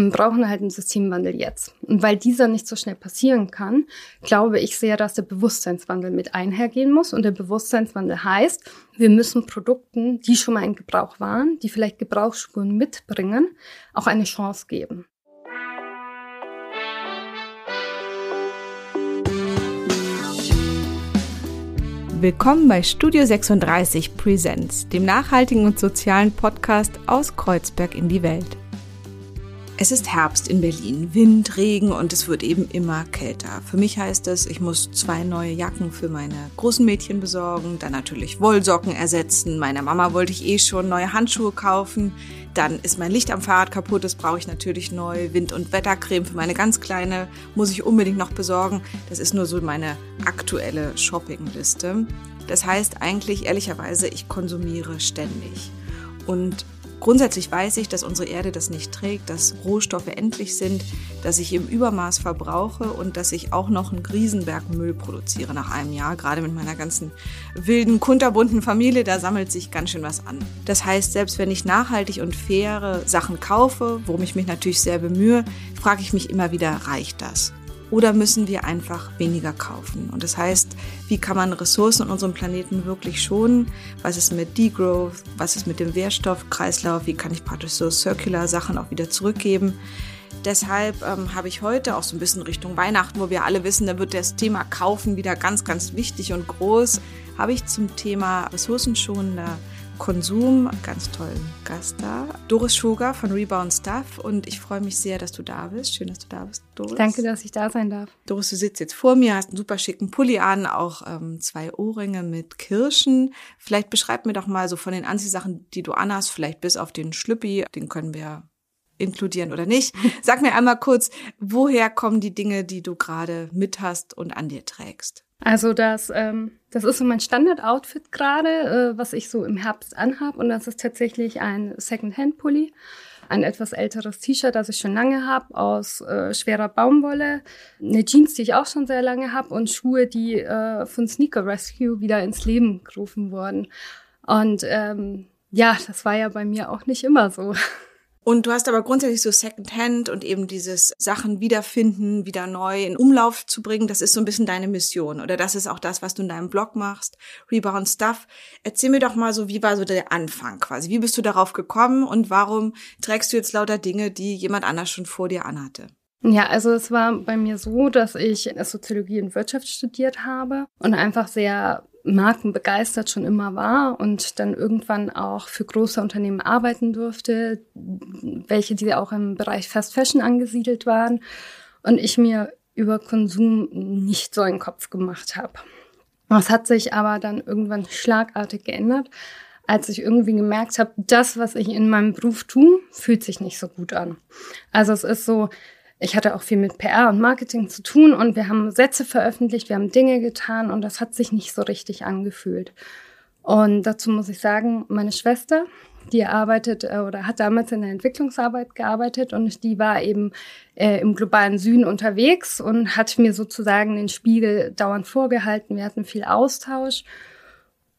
Wir brauchen halt einen Systemwandel jetzt. Und weil dieser nicht so schnell passieren kann, glaube ich sehr, dass der Bewusstseinswandel mit einhergehen muss. Und der Bewusstseinswandel heißt, wir müssen Produkten, die schon mal in Gebrauch waren, die vielleicht Gebrauchsspuren mitbringen, auch eine Chance geben. Willkommen bei Studio 36 Presents, dem nachhaltigen und sozialen Podcast aus Kreuzberg in die Welt. Es ist Herbst in Berlin, Wind, Regen und es wird eben immer kälter. Für mich heißt es, ich muss zwei neue Jacken für meine großen Mädchen besorgen, dann natürlich Wollsocken ersetzen. Meiner Mama wollte ich eh schon neue Handschuhe kaufen. Dann ist mein Licht am Fahrrad kaputt, das brauche ich natürlich neu. Wind- und Wettercreme für meine ganz kleine muss ich unbedingt noch besorgen. Das ist nur so meine aktuelle Shoppingliste. Das heißt eigentlich ehrlicherweise, ich konsumiere ständig. Und Grundsätzlich weiß ich, dass unsere Erde das nicht trägt, dass Rohstoffe endlich sind, dass ich im Übermaß verbrauche und dass ich auch noch einen Riesenberg Müll produziere nach einem Jahr. Gerade mit meiner ganzen wilden, kunterbunten Familie, da sammelt sich ganz schön was an. Das heißt, selbst wenn ich nachhaltig und faire Sachen kaufe, worum ich mich natürlich sehr bemühe, frage ich mich immer wieder, reicht das? Oder müssen wir einfach weniger kaufen? Und das heißt, wie kann man Ressourcen in unserem Planeten wirklich schonen? Was ist mit Degrowth? Was ist mit dem Wehrstoffkreislauf? Wie kann ich praktisch so circular Sachen auch wieder zurückgeben? Deshalb ähm, habe ich heute auch so ein bisschen Richtung Weihnachten, wo wir alle wissen, da wird das Thema Kaufen wieder ganz, ganz wichtig und groß, habe ich zum Thema ressourcenschonender Konsum ganz tollen Gast da. Doris Schoger von Rebound Stuff und ich freue mich sehr, dass du da bist. Schön, dass du da bist, Doris. Danke, dass ich da sein darf. Doris, du sitzt jetzt vor mir, hast einen super schicken Pulli an, auch ähm, zwei Ohrringe mit Kirschen. Vielleicht beschreib mir doch mal so von den Anziehsachen, die du anhast, vielleicht bis auf den Schlüppi, den können wir inkludieren oder nicht. Sag mir einmal kurz, woher kommen die Dinge, die du gerade mit hast und an dir trägst? Also das, ähm, das ist so mein Standard-Outfit gerade, äh, was ich so im Herbst anhab. Und das ist tatsächlich ein Second-Hand-Pulli, ein etwas älteres T-Shirt, das ich schon lange habe, aus äh, schwerer Baumwolle, eine Jeans, die ich auch schon sehr lange habe und Schuhe, die äh, von Sneaker Rescue wieder ins Leben gerufen wurden. Und ähm, ja, das war ja bei mir auch nicht immer so. Und du hast aber grundsätzlich so Secondhand und eben dieses Sachen wiederfinden, wieder neu in Umlauf zu bringen, das ist so ein bisschen deine Mission oder das ist auch das, was du in deinem Blog machst, Rebound Stuff. Erzähl mir doch mal so, wie war so der Anfang quasi? Wie bist du darauf gekommen und warum trägst du jetzt lauter Dinge, die jemand anders schon vor dir anhatte? Ja, also es war bei mir so, dass ich Soziologie und Wirtschaft studiert habe und einfach sehr Marken begeistert schon immer war und dann irgendwann auch für große Unternehmen arbeiten durfte, welche die auch im Bereich Fast Fashion angesiedelt waren und ich mir über Konsum nicht so einen Kopf gemacht habe. Das hat sich aber dann irgendwann schlagartig geändert, als ich irgendwie gemerkt habe, das, was ich in meinem Beruf tue, fühlt sich nicht so gut an. Also es ist so, ich hatte auch viel mit PR und Marketing zu tun und wir haben Sätze veröffentlicht, wir haben Dinge getan und das hat sich nicht so richtig angefühlt. Und dazu muss ich sagen, meine Schwester, die arbeitet äh, oder hat damals in der Entwicklungsarbeit gearbeitet und die war eben äh, im globalen Süden unterwegs und hat mir sozusagen den Spiegel dauernd vorgehalten. Wir hatten viel Austausch.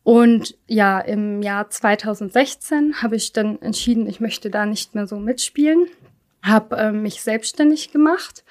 Und ja, im Jahr 2016 habe ich dann entschieden, ich möchte da nicht mehr so mitspielen habe äh, mich selbstständig gemacht,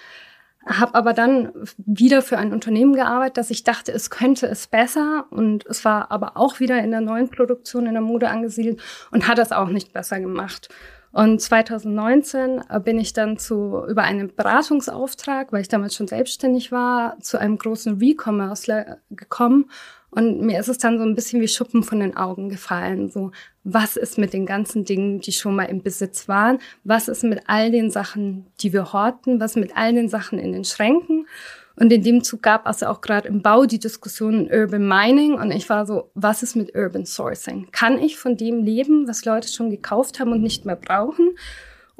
habe aber dann wieder für ein Unternehmen gearbeitet, dass ich dachte, es könnte es besser und es war aber auch wieder in der neuen Produktion in der Mode angesiedelt und hat es auch nicht besser gemacht. Und 2019 äh, bin ich dann zu, über einen Beratungsauftrag, weil ich damals schon selbstständig war, zu einem großen Recommerce gekommen und mir ist es dann so ein bisschen wie Schuppen von den Augen gefallen. So, was ist mit den ganzen Dingen, die schon mal im Besitz waren? Was ist mit all den Sachen, die wir horten? Was mit all den Sachen in den Schränken? Und in dem Zug gab es auch gerade im Bau die Diskussion Urban Mining. Und ich war so, was ist mit Urban Sourcing? Kann ich von dem leben, was Leute schon gekauft haben und nicht mehr brauchen?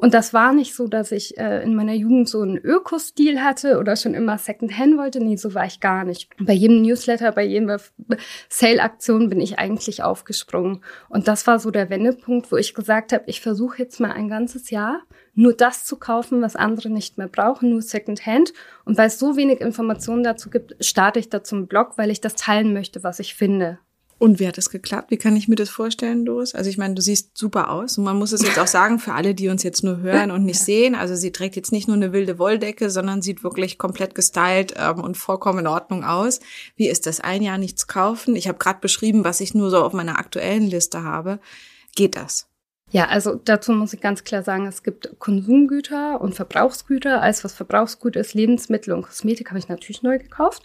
Und das war nicht so, dass ich äh, in meiner Jugend so einen Ökostil hatte oder schon immer Secondhand wollte. Nee, so war ich gar nicht. Bei jedem Newsletter, bei jeder Sale-Aktion bin ich eigentlich aufgesprungen. Und das war so der Wendepunkt, wo ich gesagt habe, ich versuche jetzt mal ein ganzes Jahr nur das zu kaufen, was andere nicht mehr brauchen, nur Secondhand. Und weil es so wenig Informationen dazu gibt, starte ich da zum Blog, weil ich das teilen möchte, was ich finde. Und wie hat es geklappt? Wie kann ich mir das vorstellen, Doris? Also ich meine, du siehst super aus und man muss es jetzt auch sagen für alle, die uns jetzt nur hören und nicht sehen. Also sie trägt jetzt nicht nur eine wilde Wolldecke, sondern sieht wirklich komplett gestylt ähm, und vollkommen in Ordnung aus. Wie ist das? Ein Jahr nichts kaufen? Ich habe gerade beschrieben, was ich nur so auf meiner aktuellen Liste habe. Geht das? Ja, also dazu muss ich ganz klar sagen, es gibt Konsumgüter und Verbrauchsgüter. Alles, was Verbrauchsgut ist, Lebensmittel und Kosmetik, habe ich natürlich neu gekauft.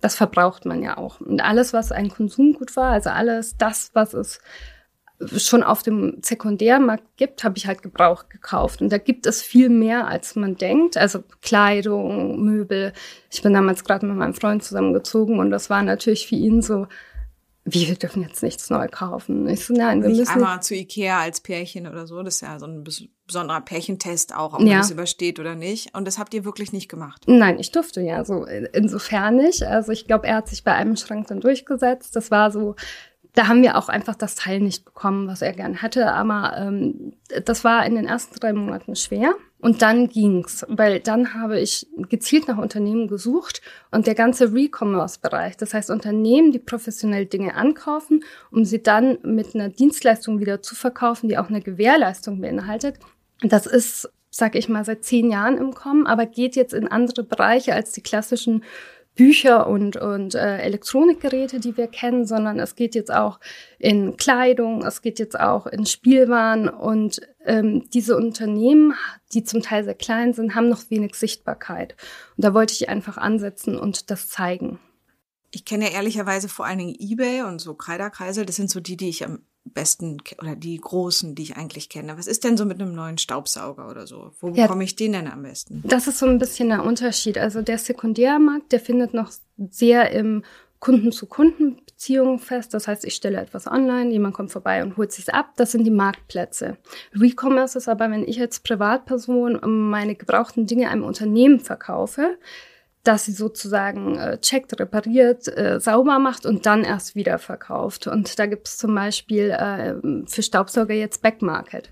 Das verbraucht man ja auch. Und alles, was ein Konsumgut war, also alles das, was es schon auf dem Sekundärmarkt gibt, habe ich halt gebraucht gekauft. Und da gibt es viel mehr, als man denkt. Also Kleidung, Möbel. Ich bin damals gerade mit meinem Freund zusammengezogen und das war natürlich für ihn so, wie, wir dürfen jetzt nichts neu kaufen. Ich so, nein, wir Nicht müssen. einmal zu Ikea als Pärchen oder so. Das ist ja so ein besonderer Pärchentest auch, ob man ja. das übersteht oder nicht. Und das habt ihr wirklich nicht gemacht? Nein, ich durfte ja so insofern nicht. Also ich glaube, er hat sich bei einem Schrank dann durchgesetzt. Das war so, da haben wir auch einfach das Teil nicht bekommen, was er gern hätte. Aber ähm, das war in den ersten drei Monaten schwer. Und dann ging's, weil dann habe ich gezielt nach Unternehmen gesucht und der ganze Recommerce-Bereich, das heißt Unternehmen, die professionell Dinge ankaufen, um sie dann mit einer Dienstleistung wieder zu verkaufen, die auch eine Gewährleistung beinhaltet. Das ist, sag ich mal, seit zehn Jahren im Kommen, aber geht jetzt in andere Bereiche als die klassischen Bücher und, und äh, Elektronikgeräte, die wir kennen, sondern es geht jetzt auch in Kleidung, es geht jetzt auch in Spielwaren und ähm, diese Unternehmen, die zum Teil sehr klein sind, haben noch wenig Sichtbarkeit. Und da wollte ich einfach ansetzen und das zeigen. Ich kenne ehrlicherweise vor allen Dingen eBay und so Kreiderkreisel. Das sind so die, die ich am besten oder die großen, die ich eigentlich kenne. Was ist denn so mit einem neuen Staubsauger oder so? Wo ja, bekomme ich den denn am besten? Das ist so ein bisschen der Unterschied. Also der Sekundärmarkt, der findet noch sehr im Kunden-zu-Kunden-Beziehungen fest. Das heißt, ich stelle etwas online, jemand kommt vorbei und holt sich's ab. Das sind die Marktplätze. Recommerce ist aber, wenn ich als Privatperson meine gebrauchten Dinge einem Unternehmen verkaufe, dass sie sozusagen äh, checkt, repariert, äh, sauber macht und dann erst wieder verkauft. Und da gibt es zum Beispiel äh, für Staubsauger jetzt Backmarket.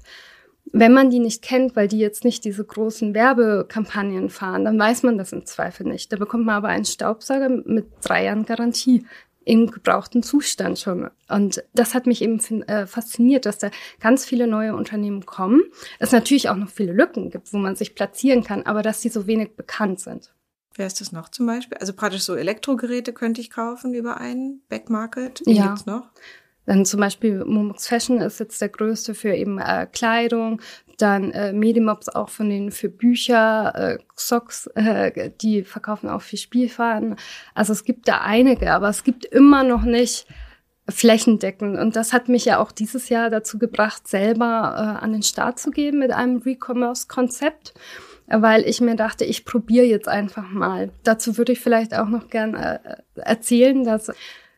Wenn man die nicht kennt, weil die jetzt nicht diese großen Werbekampagnen fahren, dann weiß man das im Zweifel nicht. Da bekommt man aber einen Staubsauger mit drei Jahren Garantie im gebrauchten Zustand schon. Und das hat mich eben äh, fasziniert, dass da ganz viele neue Unternehmen kommen. Es natürlich auch noch viele Lücken gibt, wo man sich platzieren kann, aber dass sie so wenig bekannt sind. Wer ist das noch zum Beispiel? Also praktisch so Elektrogeräte könnte ich kaufen über einen Backmarket. Wen ja. gibt's noch? Dann zum Beispiel Momox Fashion ist jetzt der größte für eben äh, Kleidung. Dann äh, Medimops auch von denen für Bücher, äh, Socks, äh, die verkaufen auch für Spielfaden. Also es gibt da einige, aber es gibt immer noch nicht flächendeckend. Und das hat mich ja auch dieses Jahr dazu gebracht, selber äh, an den Start zu gehen mit einem Recommerce-Konzept weil ich mir dachte, ich probiere jetzt einfach mal. Dazu würde ich vielleicht auch noch gern äh, erzählen, dass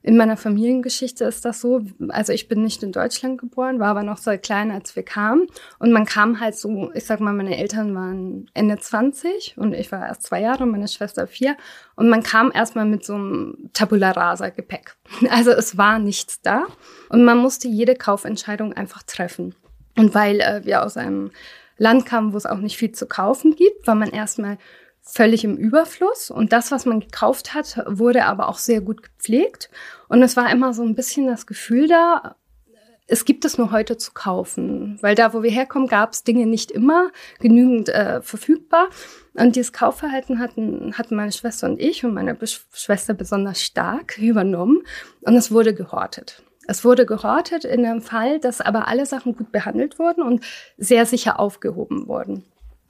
in meiner Familiengeschichte ist das so. Also ich bin nicht in Deutschland geboren, war aber noch so klein, als wir kamen. Und man kam halt so, ich sag mal, meine Eltern waren Ende 20 und ich war erst zwei Jahre und meine Schwester vier. Und man kam erstmal mit so einem Tabula rasa Gepäck. Also es war nichts da. Und man musste jede Kaufentscheidung einfach treffen. Und weil äh, wir aus einem Land kam, wo es auch nicht viel zu kaufen gibt, war man erstmal völlig im Überfluss. Und das, was man gekauft hat, wurde aber auch sehr gut gepflegt. Und es war immer so ein bisschen das Gefühl da, es gibt es nur heute zu kaufen. Weil da, wo wir herkommen, gab es Dinge nicht immer genügend äh, verfügbar. Und dieses Kaufverhalten hatten, hatten meine Schwester und ich und meine Schwester besonders stark übernommen. Und es wurde gehortet. Es wurde gehortet in dem Fall, dass aber alle Sachen gut behandelt wurden und sehr sicher aufgehoben wurden.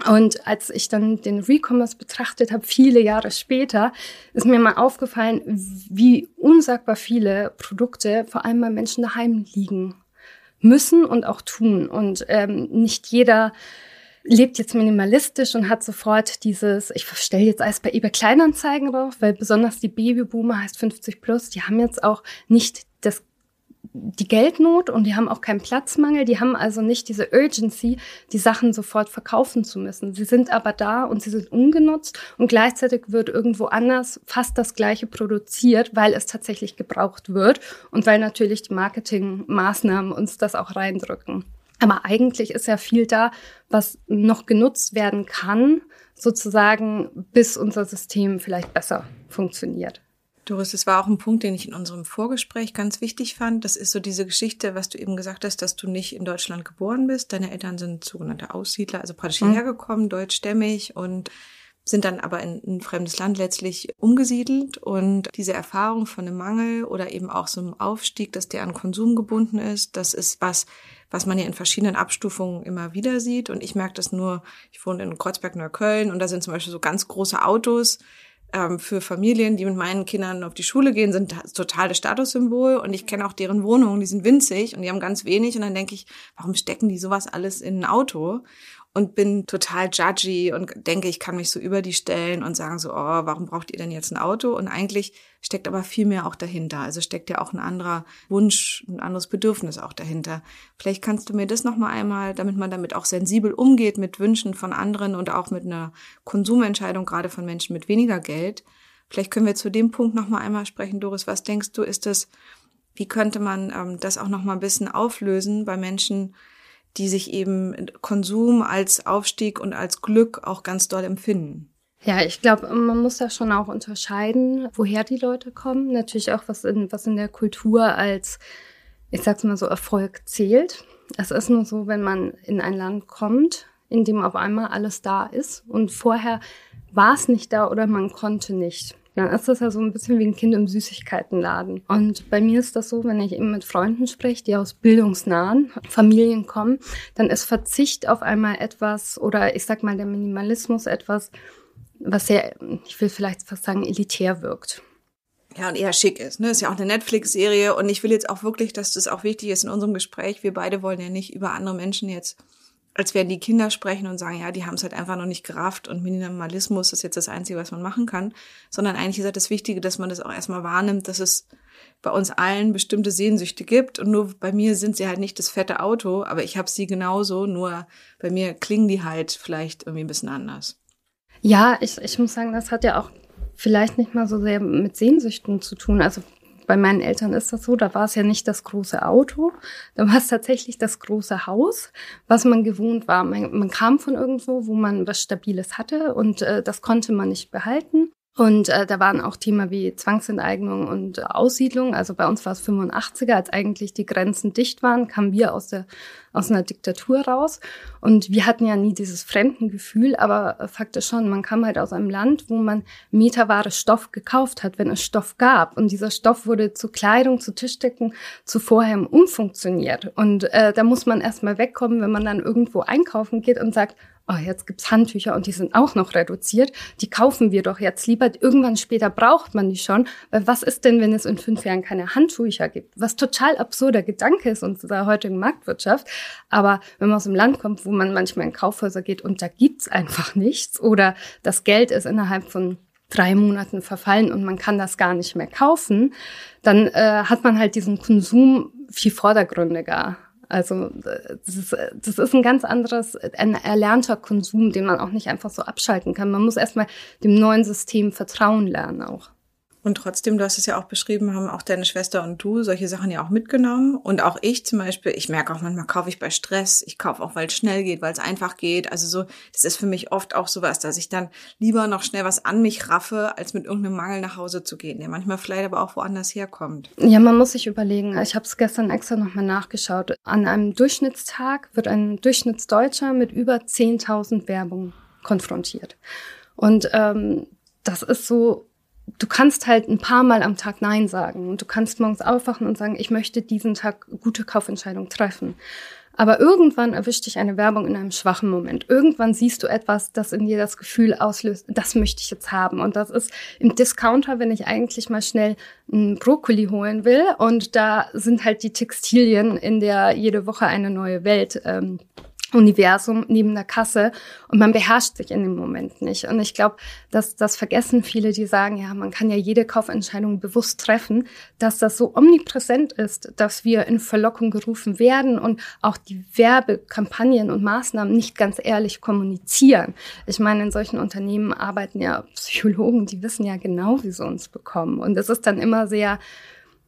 Und als ich dann den Recommerce betrachtet habe, viele Jahre später, ist mir mal aufgefallen, wie unsagbar viele Produkte vor allem bei Menschen daheim liegen müssen und auch tun. Und ähm, nicht jeder lebt jetzt minimalistisch und hat sofort dieses, ich stelle jetzt alles bei eBay Kleinanzeigen drauf, weil besonders die Babyboomer heißt 50 plus, die haben jetzt auch nicht das die Geldnot und die haben auch keinen Platzmangel, die haben also nicht diese Urgency, die Sachen sofort verkaufen zu müssen. Sie sind aber da und sie sind ungenutzt und gleichzeitig wird irgendwo anders fast das gleiche produziert, weil es tatsächlich gebraucht wird und weil natürlich die Marketingmaßnahmen uns das auch reindrücken. Aber eigentlich ist ja viel da, was noch genutzt werden kann, sozusagen, bis unser System vielleicht besser funktioniert. Doris, das war auch ein Punkt, den ich in unserem Vorgespräch ganz wichtig fand. Das ist so diese Geschichte, was du eben gesagt hast, dass du nicht in Deutschland geboren bist. Deine Eltern sind sogenannte Aussiedler, also praktisch mhm. hierher gekommen, deutschstämmig und sind dann aber in ein fremdes Land letztlich umgesiedelt und diese Erfahrung von einem Mangel oder eben auch so einem Aufstieg, dass der an Konsum gebunden ist, das ist was, was man ja in verschiedenen Abstufungen immer wieder sieht und ich merke das nur, ich wohne in Kreuzberg-Neukölln und da sind zum Beispiel so ganz große Autos, ähm, für Familien, die mit meinen Kindern auf die Schule gehen, sind total das Statussymbol und ich kenne auch deren Wohnungen, die sind winzig und die haben ganz wenig und dann denke ich, warum stecken die sowas alles in ein Auto? Und bin total judgy und denke, ich kann mich so über die stellen und sagen so, oh, warum braucht ihr denn jetzt ein Auto? Und eigentlich steckt aber viel mehr auch dahinter. Also steckt ja auch ein anderer Wunsch, ein anderes Bedürfnis auch dahinter. Vielleicht kannst du mir das nochmal einmal, damit man damit auch sensibel umgeht mit Wünschen von anderen und auch mit einer Konsumentscheidung, gerade von Menschen mit weniger Geld. Vielleicht können wir zu dem Punkt nochmal einmal sprechen, Doris. Was denkst du, ist das, wie könnte man ähm, das auch nochmal ein bisschen auflösen bei Menschen, die sich eben Konsum als Aufstieg und als Glück auch ganz doll empfinden. Ja, ich glaube, man muss da schon auch unterscheiden, woher die Leute kommen. Natürlich auch, was in, was in der Kultur als, ich sag's mal so, Erfolg zählt. Es ist nur so, wenn man in ein Land kommt, in dem auf einmal alles da ist und vorher war es nicht da oder man konnte nicht dann ist das ja so ein bisschen wie ein Kind im Süßigkeitenladen. Und bei mir ist das so, wenn ich eben mit Freunden spreche, die aus bildungsnahen Familien kommen, dann ist Verzicht auf einmal etwas oder ich sag mal der Minimalismus etwas, was sehr, ich will vielleicht fast sagen, elitär wirkt. Ja, und eher schick ist. Ne? Ist ja auch eine Netflix-Serie und ich will jetzt auch wirklich, dass das auch wichtig ist in unserem Gespräch. Wir beide wollen ja nicht über andere Menschen jetzt als werden die Kinder sprechen und sagen, ja, die haben es halt einfach noch nicht gerafft und Minimalismus ist jetzt das Einzige, was man machen kann, sondern eigentlich ist halt das Wichtige, dass man das auch erstmal wahrnimmt, dass es bei uns allen bestimmte Sehnsüchte gibt und nur bei mir sind sie halt nicht das fette Auto, aber ich habe sie genauso, nur bei mir klingen die halt vielleicht irgendwie ein bisschen anders. Ja, ich, ich muss sagen, das hat ja auch vielleicht nicht mal so sehr mit Sehnsüchten zu tun. Also bei meinen Eltern ist das so, da war es ja nicht das große Auto, da war es tatsächlich das große Haus, was man gewohnt war. Man, man kam von irgendwo, wo man was Stabiles hatte und äh, das konnte man nicht behalten. Und äh, da waren auch Themen wie Zwangsenteignung und Aussiedlung. Also bei uns war es 85er, als eigentlich die Grenzen dicht waren, kamen wir aus der aus einer Diktatur raus. Und wir hatten ja nie dieses Fremdengefühl, aber äh, Fakt ist schon, man kam halt aus einem Land, wo man meterware Stoff gekauft hat, wenn es Stoff gab. Und dieser Stoff wurde zu Kleidung, zu Tischdecken, zu vorher umfunktioniert. Und äh, da muss man erstmal wegkommen, wenn man dann irgendwo einkaufen geht und sagt, oh, jetzt gibt's Handtücher und die sind auch noch reduziert. Die kaufen wir doch jetzt lieber. Irgendwann später braucht man die schon. Weil was ist denn, wenn es in fünf Jahren keine Handtücher gibt? Was total absurder Gedanke ist unserer heutigen Marktwirtschaft. Aber wenn man aus dem Land kommt, wo man manchmal in Kaufhäuser geht und da gibt's einfach nichts oder das Geld ist innerhalb von drei Monaten verfallen und man kann das gar nicht mehr kaufen, dann äh, hat man halt diesen Konsum viel vordergründiger. Also das ist, das ist ein ganz anderes, ein erlernter Konsum, den man auch nicht einfach so abschalten kann. Man muss erstmal dem neuen System vertrauen lernen auch. Und trotzdem, du hast es ja auch beschrieben, haben auch deine Schwester und du solche Sachen ja auch mitgenommen. Und auch ich zum Beispiel, ich merke auch manchmal kaufe ich bei Stress, ich kaufe auch, weil es schnell geht, weil es einfach geht. Also so, das ist für mich oft auch sowas, dass ich dann lieber noch schnell was an mich raffe, als mit irgendeinem Mangel nach Hause zu gehen, der manchmal vielleicht aber auch woanders herkommt. Ja, man muss sich überlegen. Ich habe es gestern extra nochmal nachgeschaut. An einem Durchschnittstag wird ein Durchschnittsdeutscher mit über 10.000 Werbungen konfrontiert. Und ähm, das ist so du kannst halt ein paar Mal am Tag Nein sagen und du kannst morgens aufwachen und sagen, ich möchte diesen Tag gute Kaufentscheidungen treffen. Aber irgendwann erwischt dich eine Werbung in einem schwachen Moment. Irgendwann siehst du etwas, das in dir das Gefühl auslöst, das möchte ich jetzt haben. Und das ist im Discounter, wenn ich eigentlich mal schnell einen Brokkoli holen will. Und da sind halt die Textilien, in der jede Woche eine neue Welt ähm, Universum neben der Kasse und man beherrscht sich in dem Moment nicht. Und ich glaube, dass das vergessen viele, die sagen, ja, man kann ja jede Kaufentscheidung bewusst treffen, dass das so omnipräsent ist, dass wir in Verlockung gerufen werden und auch die Werbekampagnen und Maßnahmen nicht ganz ehrlich kommunizieren. Ich meine, in solchen Unternehmen arbeiten ja Psychologen, die wissen ja genau, wie sie uns bekommen. Und es ist dann immer sehr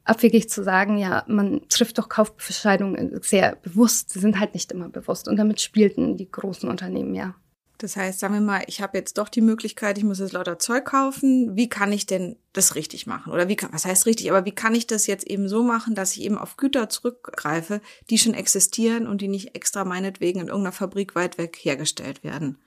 abwegig zu sagen, ja, man trifft doch Kaufentscheidungen sehr bewusst. Sie sind halt nicht immer bewusst. Und damit spielten die großen Unternehmen ja. Das heißt, sagen wir mal, ich habe jetzt doch die Möglichkeit, ich muss jetzt lauter Zeug kaufen. Wie kann ich denn das richtig machen? Oder wie kann, was heißt richtig, aber wie kann ich das jetzt eben so machen, dass ich eben auf Güter zurückgreife, die schon existieren und die nicht extra meinetwegen in irgendeiner Fabrik weit weg hergestellt werden?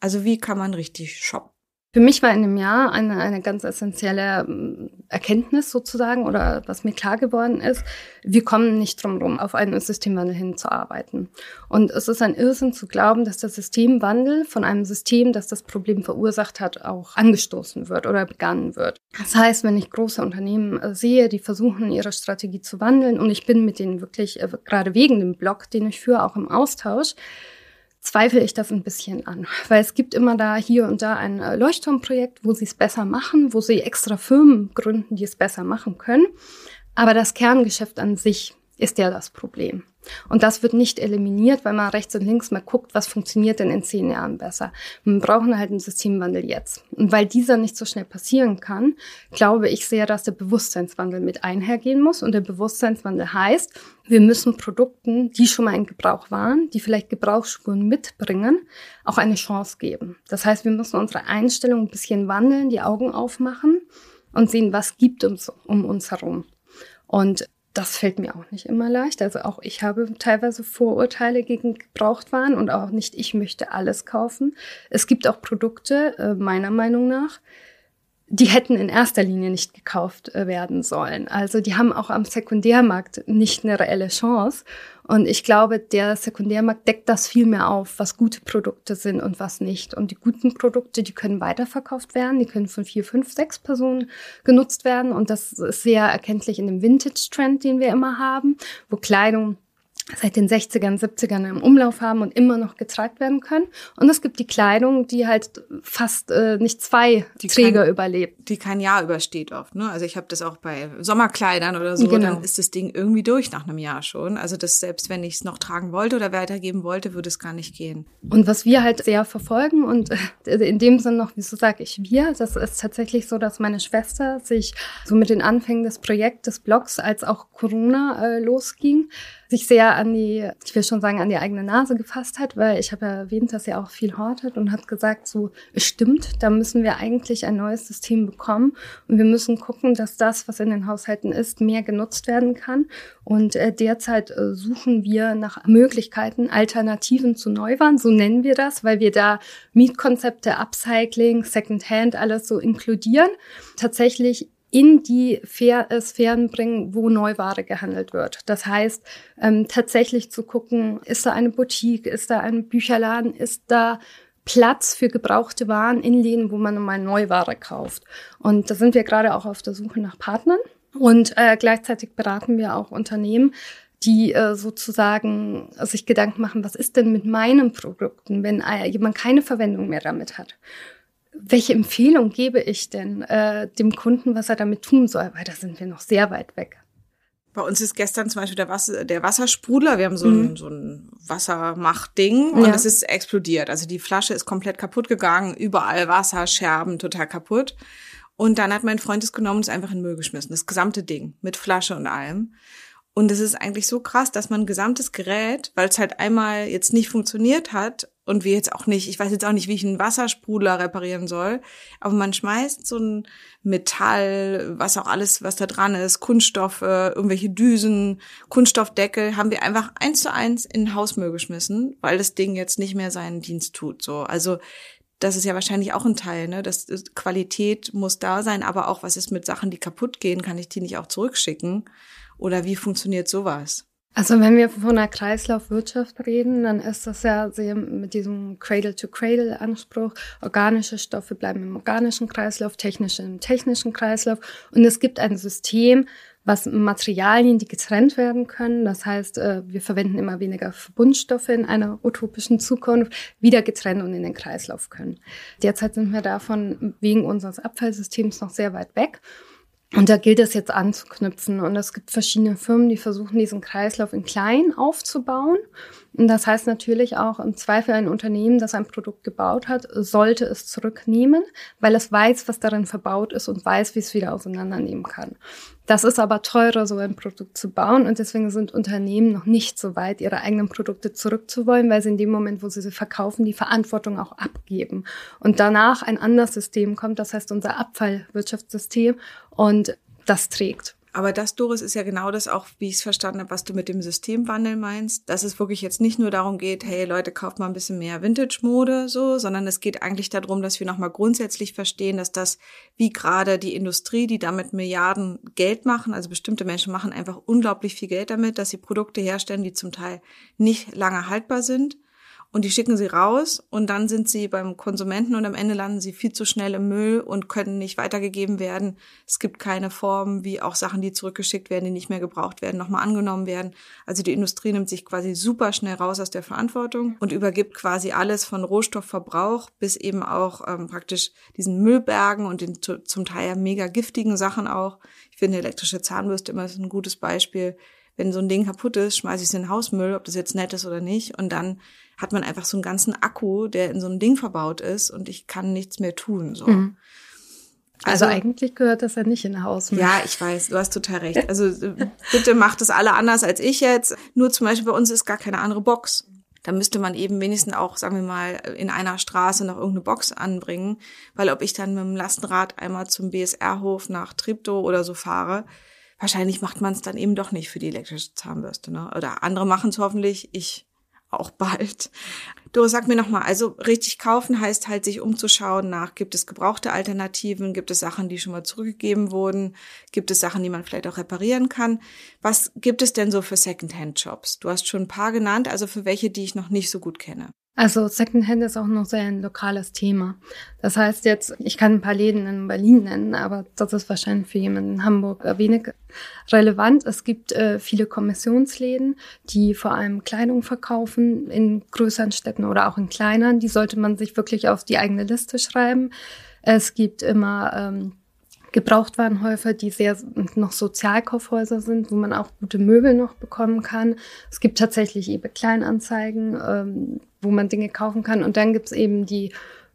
Also wie kann man richtig shoppen? Für mich war in dem Jahr eine, eine ganz essentielle ähm, Erkenntnis sozusagen oder was mir klar geworden ist, wir kommen nicht drum rum, auf einen Systemwandel hinzuarbeiten. Und es ist ein Irrsinn zu glauben, dass der Systemwandel von einem System, das das Problem verursacht hat, auch angestoßen wird oder begangen wird. Das heißt, wenn ich große Unternehmen äh, sehe, die versuchen, ihre Strategie zu wandeln und ich bin mit denen wirklich, äh, gerade wegen dem Blog, den ich führe, auch im Austausch, zweifle ich das ein bisschen an, weil es gibt immer da hier und da ein äh, Leuchtturmprojekt, wo sie es besser machen, wo sie extra Firmen gründen, die es besser machen können. Aber das Kerngeschäft an sich ist ja das Problem. Und das wird nicht eliminiert, weil man rechts und links mal guckt, was funktioniert denn in zehn Jahren besser. Wir brauchen halt einen Systemwandel jetzt. Und weil dieser nicht so schnell passieren kann, glaube ich sehr, dass der Bewusstseinswandel mit einhergehen muss. Und der Bewusstseinswandel heißt, wir müssen Produkten, die schon mal in Gebrauch waren, die vielleicht Gebrauchsspuren mitbringen, auch eine Chance geben. Das heißt, wir müssen unsere Einstellung ein bisschen wandeln, die Augen aufmachen und sehen, was gibt uns um uns herum. Und das fällt mir auch nicht immer leicht. Also auch ich habe teilweise Vorurteile gegen Gebrauchtwaren und auch nicht ich möchte alles kaufen. Es gibt auch Produkte, äh, meiner Meinung nach, die hätten in erster Linie nicht gekauft äh, werden sollen. Also die haben auch am Sekundärmarkt nicht eine reelle Chance. Und ich glaube, der Sekundärmarkt deckt das viel mehr auf, was gute Produkte sind und was nicht. Und die guten Produkte, die können weiterverkauft werden, die können von vier, fünf, sechs Personen genutzt werden. Und das ist sehr erkenntlich in dem Vintage-Trend, den wir immer haben, wo Kleidung seit den 60ern, 70ern im Umlauf haben und immer noch getragen werden können. Und es gibt die Kleidung, die halt fast äh, nicht zwei die Träger kein, überlebt. Die kein Jahr übersteht oft. Ne? Also ich habe das auch bei Sommerkleidern oder so, genau. dann ist das Ding irgendwie durch nach einem Jahr schon. Also das selbst wenn ich es noch tragen wollte oder weitergeben wollte, würde es gar nicht gehen. Und was wir halt sehr verfolgen und äh, in dem Sinn noch, wieso sage ich wir, das ist tatsächlich so, dass meine Schwester sich so mit den Anfängen des Projekts des Blogs, als auch Corona äh, losging, sich sehr an die, ich will schon sagen, an die eigene Nase gefasst hat, weil ich habe ja erwähnt, dass er auch viel hortet und hat gesagt, so, es stimmt, da müssen wir eigentlich ein neues System bekommen und wir müssen gucken, dass das, was in den Haushalten ist, mehr genutzt werden kann. Und äh, derzeit äh, suchen wir nach Möglichkeiten, Alternativen zu Neuwaren, so nennen wir das, weil wir da Mietkonzepte, Upcycling, Secondhand, alles so inkludieren. Tatsächlich in die äh, Sphären bringen, wo Neuware gehandelt wird. Das heißt, ähm, tatsächlich zu gucken, ist da eine Boutique, ist da ein Bücherladen, ist da Platz für gebrauchte Waren in Läden, wo man mal Neuware kauft. Und da sind wir gerade auch auf der Suche nach Partnern. Und äh, gleichzeitig beraten wir auch Unternehmen, die äh, sozusagen sich Gedanken machen, was ist denn mit meinen Produkten, wenn äh, jemand keine Verwendung mehr damit hat welche Empfehlung gebe ich denn äh, dem Kunden, was er damit tun soll? Weil da sind wir noch sehr weit weg. Bei uns ist gestern zum Beispiel der, Wasser, der Wassersprudler. Wir haben so ein, mhm. so ein Wassermachtding und es ist explodiert. Also die Flasche ist komplett kaputt gegangen, überall Wasser, Scherben, total kaputt. Und dann hat mein Freund es genommen und es einfach in den Müll geschmissen. Das gesamte Ding mit Flasche und allem. Und es ist eigentlich so krass, dass man ein gesamtes Gerät, weil es halt einmal jetzt nicht funktioniert hat und wir jetzt auch nicht, ich weiß jetzt auch nicht, wie ich einen Wassersprudler reparieren soll, aber man schmeißt so ein Metall, was auch alles, was da dran ist, Kunststoffe, irgendwelche Düsen, Kunststoffdeckel, haben wir einfach eins zu eins in den Hausmüll geschmissen, weil das Ding jetzt nicht mehr seinen Dienst tut. So, also das ist ja wahrscheinlich auch ein Teil, ne? Das Qualität muss da sein, aber auch was ist mit Sachen, die kaputt gehen, kann ich die nicht auch zurückschicken? Oder wie funktioniert sowas? Also wenn wir von einer Kreislaufwirtschaft reden, dann ist das ja sehr mit diesem Cradle-to-Cradle-Anspruch. Organische Stoffe bleiben im organischen Kreislauf, technische im technischen Kreislauf. Und es gibt ein System, was Materialien, die getrennt werden können. Das heißt, äh, wir verwenden immer weniger Verbundstoffe in einer utopischen Zukunft, wieder getrennt und in den Kreislauf können. Derzeit sind wir davon wegen unseres Abfallsystems noch sehr weit weg. Und da gilt es jetzt anzuknüpfen. Und es gibt verschiedene Firmen, die versuchen, diesen Kreislauf in klein aufzubauen. Das heißt natürlich auch im Zweifel ein Unternehmen, das ein Produkt gebaut hat, sollte es zurücknehmen, weil es weiß, was darin verbaut ist und weiß, wie es wieder auseinandernehmen kann. Das ist aber teurer, so ein Produkt zu bauen und deswegen sind Unternehmen noch nicht so weit, ihre eigenen Produkte zurückzuwollen, weil sie in dem Moment, wo sie sie verkaufen, die Verantwortung auch abgeben. Und danach ein anderes System kommt, das heißt unser Abfallwirtschaftssystem und das trägt. Aber das, Doris, ist ja genau das auch, wie ich es verstanden habe, was du mit dem Systemwandel meinst, dass es wirklich jetzt nicht nur darum geht, hey Leute, kauft mal ein bisschen mehr Vintage-Mode, so, sondern es geht eigentlich darum, dass wir nochmal grundsätzlich verstehen, dass das, wie gerade die Industrie, die damit Milliarden Geld machen, also bestimmte Menschen machen einfach unglaublich viel Geld damit, dass sie Produkte herstellen, die zum Teil nicht lange haltbar sind und die schicken sie raus und dann sind sie beim Konsumenten und am Ende landen sie viel zu schnell im Müll und können nicht weitergegeben werden. Es gibt keine Form, wie auch Sachen, die zurückgeschickt werden, die nicht mehr gebraucht werden, nochmal angenommen werden. Also die Industrie nimmt sich quasi super schnell raus aus der Verantwortung und übergibt quasi alles von Rohstoffverbrauch bis eben auch ähm, praktisch diesen Müllbergen und den zum Teil mega giftigen Sachen auch. Ich finde elektrische Zahnbürste immer ein gutes Beispiel wenn so ein Ding kaputt ist, schmeiße ich es in den Hausmüll, ob das jetzt nett ist oder nicht. Und dann hat man einfach so einen ganzen Akku, der in so einem Ding verbaut ist und ich kann nichts mehr tun. So. Mhm. Also, also, eigentlich gehört das ja nicht in Hausmüll. Ja, ich weiß, du hast total recht. Also bitte macht das alle anders als ich jetzt. Nur zum Beispiel bei uns ist gar keine andere Box. Da müsste man eben wenigstens auch, sagen wir mal, in einer Straße noch irgendeine Box anbringen. Weil ob ich dann mit dem Lastenrad einmal zum BSR-Hof nach Tripto oder so fahre, wahrscheinlich macht man es dann eben doch nicht für die elektrische Zahnbürste. Ne? Oder andere machen es hoffentlich, ich auch bald. Du sag mir nochmal, also richtig kaufen heißt halt sich umzuschauen nach, gibt es gebrauchte Alternativen, gibt es Sachen, die schon mal zurückgegeben wurden, gibt es Sachen, die man vielleicht auch reparieren kann. Was gibt es denn so für Secondhand-Jobs? Du hast schon ein paar genannt, also für welche, die ich noch nicht so gut kenne. Also Secondhand ist auch noch sehr ein lokales Thema. Das heißt jetzt, ich kann ein paar Läden in Berlin nennen, aber das ist wahrscheinlich für jemanden in Hamburg wenig relevant. Es gibt äh, viele Kommissionsläden, die vor allem Kleidung verkaufen in größeren Städten oder auch in kleineren. Die sollte man sich wirklich auf die eigene Liste schreiben. Es gibt immer ähm, Gebrauchtwarenhäuser, die sehr noch Sozialkaufhäuser sind, wo man auch gute Möbel noch bekommen kann. Es gibt tatsächlich eben Kleinanzeigen, ähm, wo man Dinge kaufen kann. Und dann gibt's eben die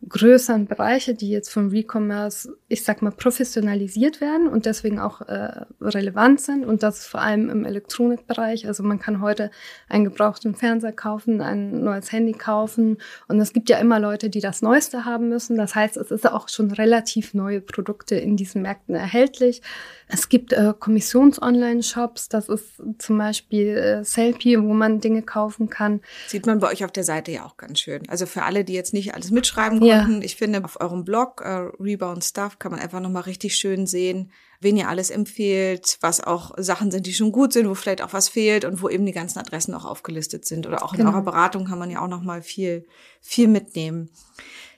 größeren Bereiche, die jetzt vom Recommerce, ich sag mal, professionalisiert werden und deswegen auch äh, relevant sind. Und das vor allem im Elektronikbereich. Also man kann heute einen gebrauchten Fernseher kaufen, ein neues Handy kaufen. Und es gibt ja immer Leute, die das Neueste haben müssen. Das heißt, es ist auch schon relativ neue Produkte in diesen Märkten erhältlich. Es gibt äh, Kommissions-Online-Shops, das ist zum Beispiel äh, Selfie, wo man Dinge kaufen kann. Sieht man bei euch auf der Seite ja auch ganz schön. Also für alle, die jetzt nicht alles mitschreiben konnten, ja. ich finde auf eurem Blog äh, Rebound Stuff kann man einfach nochmal richtig schön sehen, wen ihr alles empfehlt, was auch Sachen sind, die schon gut sind, wo vielleicht auch was fehlt und wo eben die ganzen Adressen auch aufgelistet sind. Oder auch in genau. eurer Beratung kann man ja auch nochmal viel, viel mitnehmen.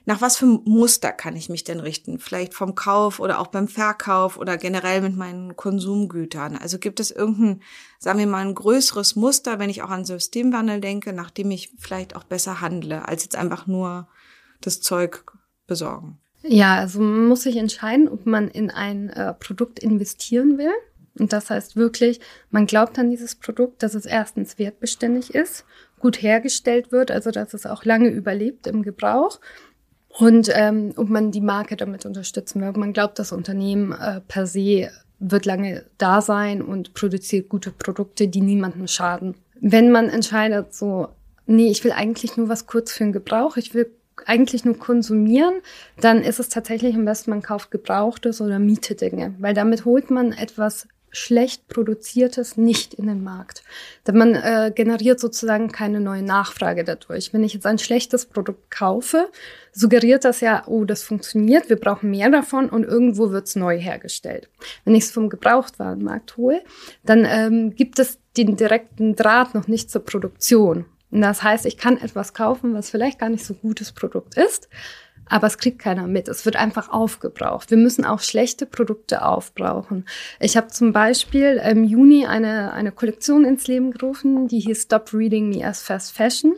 Nach was für Muster kann ich mich denn richten? Vielleicht vom Kauf oder auch beim Verkauf oder generell mit meinen Konsumgütern? Also gibt es irgendein, sagen wir mal, ein größeres Muster, wenn ich auch an Systemwandel denke, nach dem ich vielleicht auch besser handle, als jetzt einfach nur das Zeug besorgen? Ja, also man muss sich entscheiden, ob man in ein äh, Produkt investieren will. Und das heißt wirklich, man glaubt an dieses Produkt, dass es erstens wertbeständig ist, gut hergestellt wird, also dass es auch lange überlebt im Gebrauch und ähm, ob man die Marke damit unterstützen will. Ob man glaubt, das Unternehmen äh, per se wird lange da sein und produziert gute Produkte, die niemandem schaden. Wenn man entscheidet, so, nee, ich will eigentlich nur was kurz für den Gebrauch, ich will eigentlich nur konsumieren, dann ist es tatsächlich am besten, man kauft Gebrauchtes oder mietet Dinge, weil damit holt man etwas schlecht produziertes nicht in den Markt. Denn man äh, generiert sozusagen keine neue Nachfrage dadurch. Wenn ich jetzt ein schlechtes Produkt kaufe, suggeriert das ja, oh, das funktioniert, wir brauchen mehr davon und irgendwo wird's neu hergestellt. Wenn ich es vom Gebrauchtwarenmarkt hole, dann ähm, gibt es den direkten Draht noch nicht zur Produktion. Das heißt, ich kann etwas kaufen, was vielleicht gar nicht so gutes Produkt ist, aber es kriegt keiner mit. Es wird einfach aufgebraucht. Wir müssen auch schlechte Produkte aufbrauchen. Ich habe zum Beispiel im Juni eine, eine Kollektion ins Leben gerufen, die hieß Stop Reading Me as Fast Fashion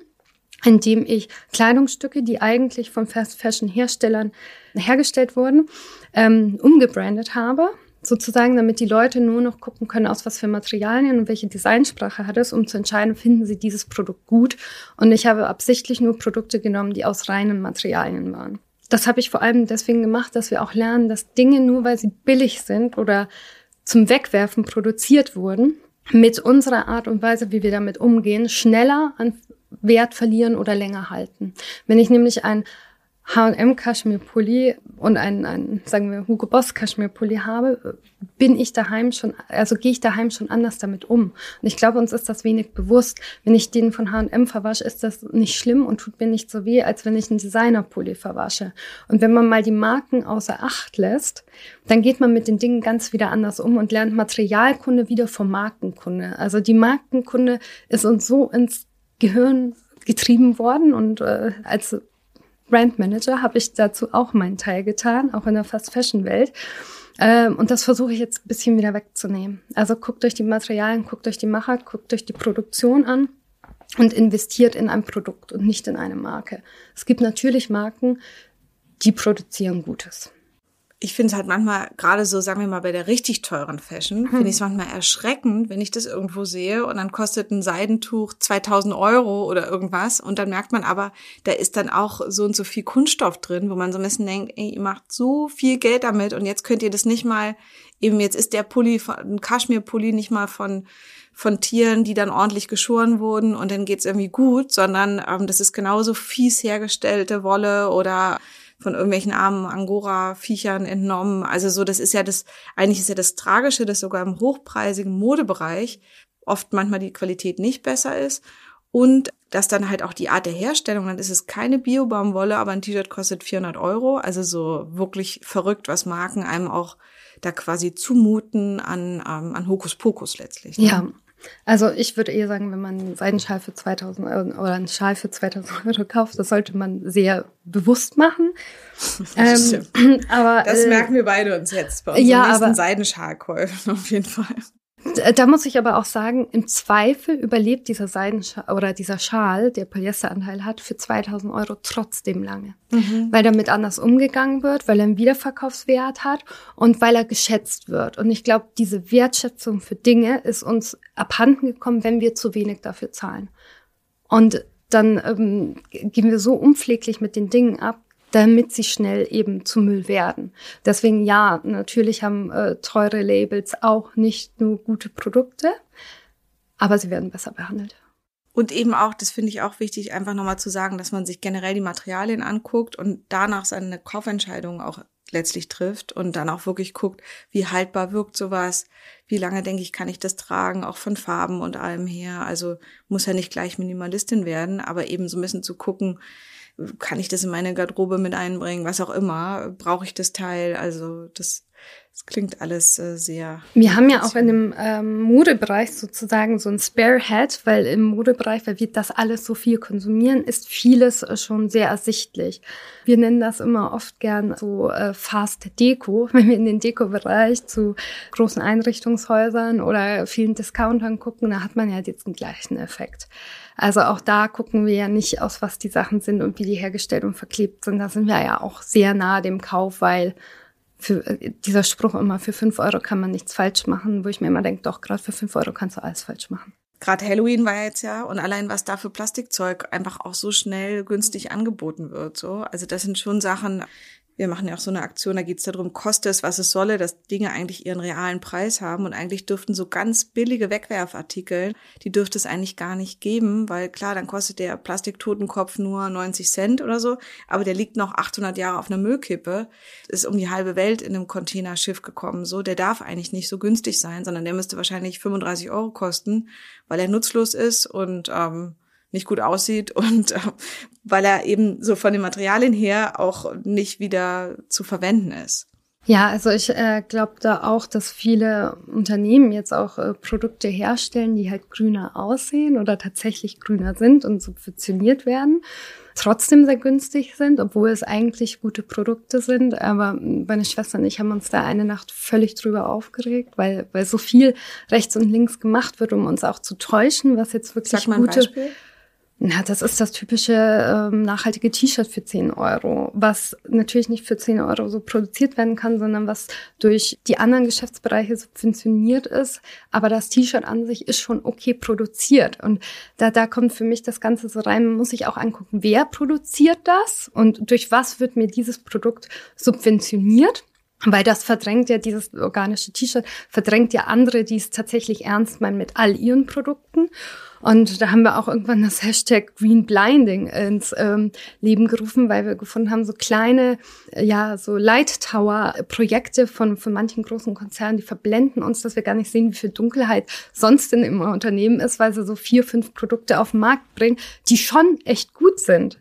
indem ich Kleidungsstücke, die eigentlich von Fast Fashion Herstellern hergestellt wurden, ähm, umgebrandet habe sozusagen, damit die Leute nur noch gucken können, aus was für Materialien und welche Designsprache hat es, um zu entscheiden, finden sie dieses Produkt gut. Und ich habe absichtlich nur Produkte genommen, die aus reinen Materialien waren. Das habe ich vor allem deswegen gemacht, dass wir auch lernen, dass Dinge nur weil sie billig sind oder zum Wegwerfen produziert wurden, mit unserer Art und Weise, wie wir damit umgehen, schneller an Wert verlieren oder länger halten. Wenn ich nämlich ein H&M Kaschmir-Pulli und einen, einen, sagen wir, Hugo Boss Kaschmir-Pulli habe, bin ich daheim schon, also gehe ich daheim schon anders damit um. Und ich glaube, uns ist das wenig bewusst. Wenn ich den von H&M verwasche, ist das nicht schlimm und tut mir nicht so weh, als wenn ich einen Designer-Pulli verwasche. Und wenn man mal die Marken außer Acht lässt, dann geht man mit den Dingen ganz wieder anders um und lernt Materialkunde wieder vom Markenkunde. Also die Markenkunde ist uns so ins Gehirn getrieben worden und äh, als Brandmanager habe ich dazu auch meinen Teil getan, auch in der Fast-Fashion-Welt. Ähm, und das versuche ich jetzt ein bisschen wieder wegzunehmen. Also guckt euch die Materialien, guckt euch die Macher, guckt euch die Produktion an und investiert in ein Produkt und nicht in eine Marke. Es gibt natürlich Marken, die produzieren Gutes ich finde es halt manchmal, gerade so, sagen wir mal, bei der richtig teuren Fashion, hm. finde ich es manchmal erschreckend, wenn ich das irgendwo sehe und dann kostet ein Seidentuch 2000 Euro oder irgendwas und dann merkt man aber, da ist dann auch so und so viel Kunststoff drin, wo man so ein bisschen denkt, ey, ihr macht so viel Geld damit und jetzt könnt ihr das nicht mal, eben jetzt ist der Pulli, ein Kaschmir-Pulli nicht mal von von Tieren, die dann ordentlich geschoren wurden und dann geht's irgendwie gut, sondern ähm, das ist genauso fies hergestellte Wolle oder von irgendwelchen armen Angora-Viechern entnommen. Also so, das ist ja das, eigentlich ist ja das Tragische, dass sogar im hochpreisigen Modebereich oft manchmal die Qualität nicht besser ist. Und dass dann halt auch die Art der Herstellung, dann ist es keine Bio-Baumwolle, aber ein T-Shirt kostet 400 Euro. Also so wirklich verrückt, was Marken einem auch da quasi zumuten an, ähm, an Hokuspokus letztlich. Ne? Ja, also ich würde eher sagen, wenn man einen Seidenschal für 2000 Euro oder einen Schal für 2000 Euro kauft, das sollte man sehr bewusst machen. Das, ähm, aber, das äh, merken wir beide uns jetzt bei unseren ja, nächsten Seidenschalkäufen auf jeden Fall. Da muss ich aber auch sagen, im Zweifel überlebt dieser Seidenschal oder dieser Schal, der Polyesteranteil hat, für 2000 Euro trotzdem lange. Mhm. Weil damit anders umgegangen wird, weil er einen Wiederverkaufswert hat und weil er geschätzt wird. Und ich glaube, diese Wertschätzung für Dinge ist uns abhanden gekommen, wenn wir zu wenig dafür zahlen. Und dann ähm, gehen wir so unpfleglich mit den Dingen ab, damit sie schnell eben zu Müll werden. Deswegen ja, natürlich haben äh, teure Labels auch nicht nur gute Produkte, aber sie werden besser behandelt. Und eben auch, das finde ich auch wichtig, einfach nochmal zu sagen, dass man sich generell die Materialien anguckt und danach seine Kaufentscheidung auch letztlich trifft und dann auch wirklich guckt, wie haltbar wirkt sowas, wie lange denke ich, kann ich das tragen, auch von Farben und allem her. Also muss ja nicht gleich Minimalistin werden, aber eben so ein bisschen zu gucken, kann ich das in meine Garderobe mit einbringen, was auch immer, brauche ich das Teil, also das, das klingt alles äh, sehr. Wir haben ja auch in dem ähm, Modebereich sozusagen so ein Spare Head, weil im Modebereich, weil wir das alles so viel konsumieren, ist vieles äh, schon sehr ersichtlich. Wir nennen das immer oft gern so äh, Fast Deko, wenn wir in den Deko-Bereich zu großen Einrichtungshäusern oder vielen Discountern gucken, da hat man ja jetzt den gleichen Effekt. Also auch da gucken wir ja nicht aus, was die Sachen sind und wie die hergestellt und verklebt sind. Da sind wir ja auch sehr nah dem Kauf, weil für, äh, dieser Spruch immer, für fünf Euro kann man nichts falsch machen, wo ich mir immer denke, doch, gerade für fünf Euro kannst du alles falsch machen. Gerade Halloween war jetzt ja und allein was da für Plastikzeug einfach auch so schnell günstig angeboten wird. So, also das sind schon Sachen wir machen ja auch so eine Aktion, da geht es darum, kostet es, was es solle, dass Dinge eigentlich ihren realen Preis haben. Und eigentlich dürften so ganz billige Wegwerfartikel, die dürfte es eigentlich gar nicht geben, weil klar, dann kostet der Plastiktotenkopf nur 90 Cent oder so, aber der liegt noch 800 Jahre auf einer Müllkippe, ist um die halbe Welt in einem Containerschiff gekommen, so, der darf eigentlich nicht so günstig sein, sondern der müsste wahrscheinlich 35 Euro kosten, weil er nutzlos ist und ähm, nicht gut aussieht und äh, weil er eben so von den Materialien her auch nicht wieder zu verwenden ist. Ja, also ich äh, glaube da auch, dass viele Unternehmen jetzt auch äh, Produkte herstellen, die halt grüner aussehen oder tatsächlich grüner sind und subventioniert werden, trotzdem sehr günstig sind, obwohl es eigentlich gute Produkte sind. Aber meine Schwester und ich haben uns da eine Nacht völlig drüber aufgeregt, weil, weil so viel rechts und links gemacht wird, um uns auch zu täuschen, was jetzt wirklich Sag mal ein gute. Beispiel Na, das ist das typische ähm, nachhaltige T-Shirt für 10 Euro, was natürlich nicht für 10 Euro so produziert werden kann, sondern was durch die anderen Geschäftsbereiche subventioniert ist. Aber das T-Shirt an sich ist schon okay produziert. Und da, da kommt für mich das Ganze so rein, man muss sich auch angucken, wer produziert das und durch was wird mir dieses Produkt subventioniert. Weil das verdrängt ja dieses organische T-Shirt, verdrängt ja andere, die es tatsächlich ernst meinen mit all ihren Produkten. Und da haben wir auch irgendwann das Hashtag Green Blinding ins ähm, Leben gerufen, weil wir gefunden haben, so kleine, ja, so Light Tower Projekte von, von manchen großen Konzernen, die verblenden uns, dass wir gar nicht sehen, wie viel Dunkelheit sonst in im Unternehmen ist, weil sie so vier, fünf Produkte auf den Markt bringen, die schon echt gut sind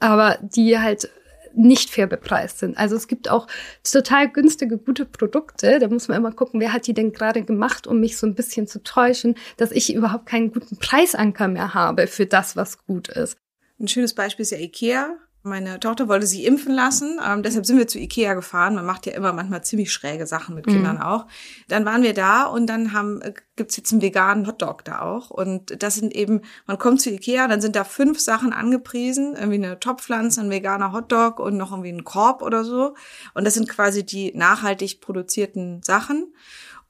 aber die halt nicht fair bepreist sind. Also es gibt auch total günstige, gute Produkte. Da muss man immer gucken, wer hat die denn gerade gemacht, um mich so ein bisschen zu täuschen, dass ich überhaupt keinen guten Preisanker mehr habe für das, was gut ist. Ein schönes Beispiel ist ja Ikea. Meine Tochter wollte sie impfen lassen, ähm, deshalb sind wir zu Ikea gefahren. Man macht ja immer manchmal ziemlich schräge Sachen mit Kindern mhm. auch. Dann waren wir da und dann haben äh, gibt's jetzt einen veganen Hotdog da auch. Und das sind eben, man kommt zu Ikea, dann sind da fünf Sachen angepriesen, irgendwie eine Topfpflanze, ein veganer Hotdog und noch irgendwie ein Korb oder so. Und das sind quasi die nachhaltig produzierten Sachen.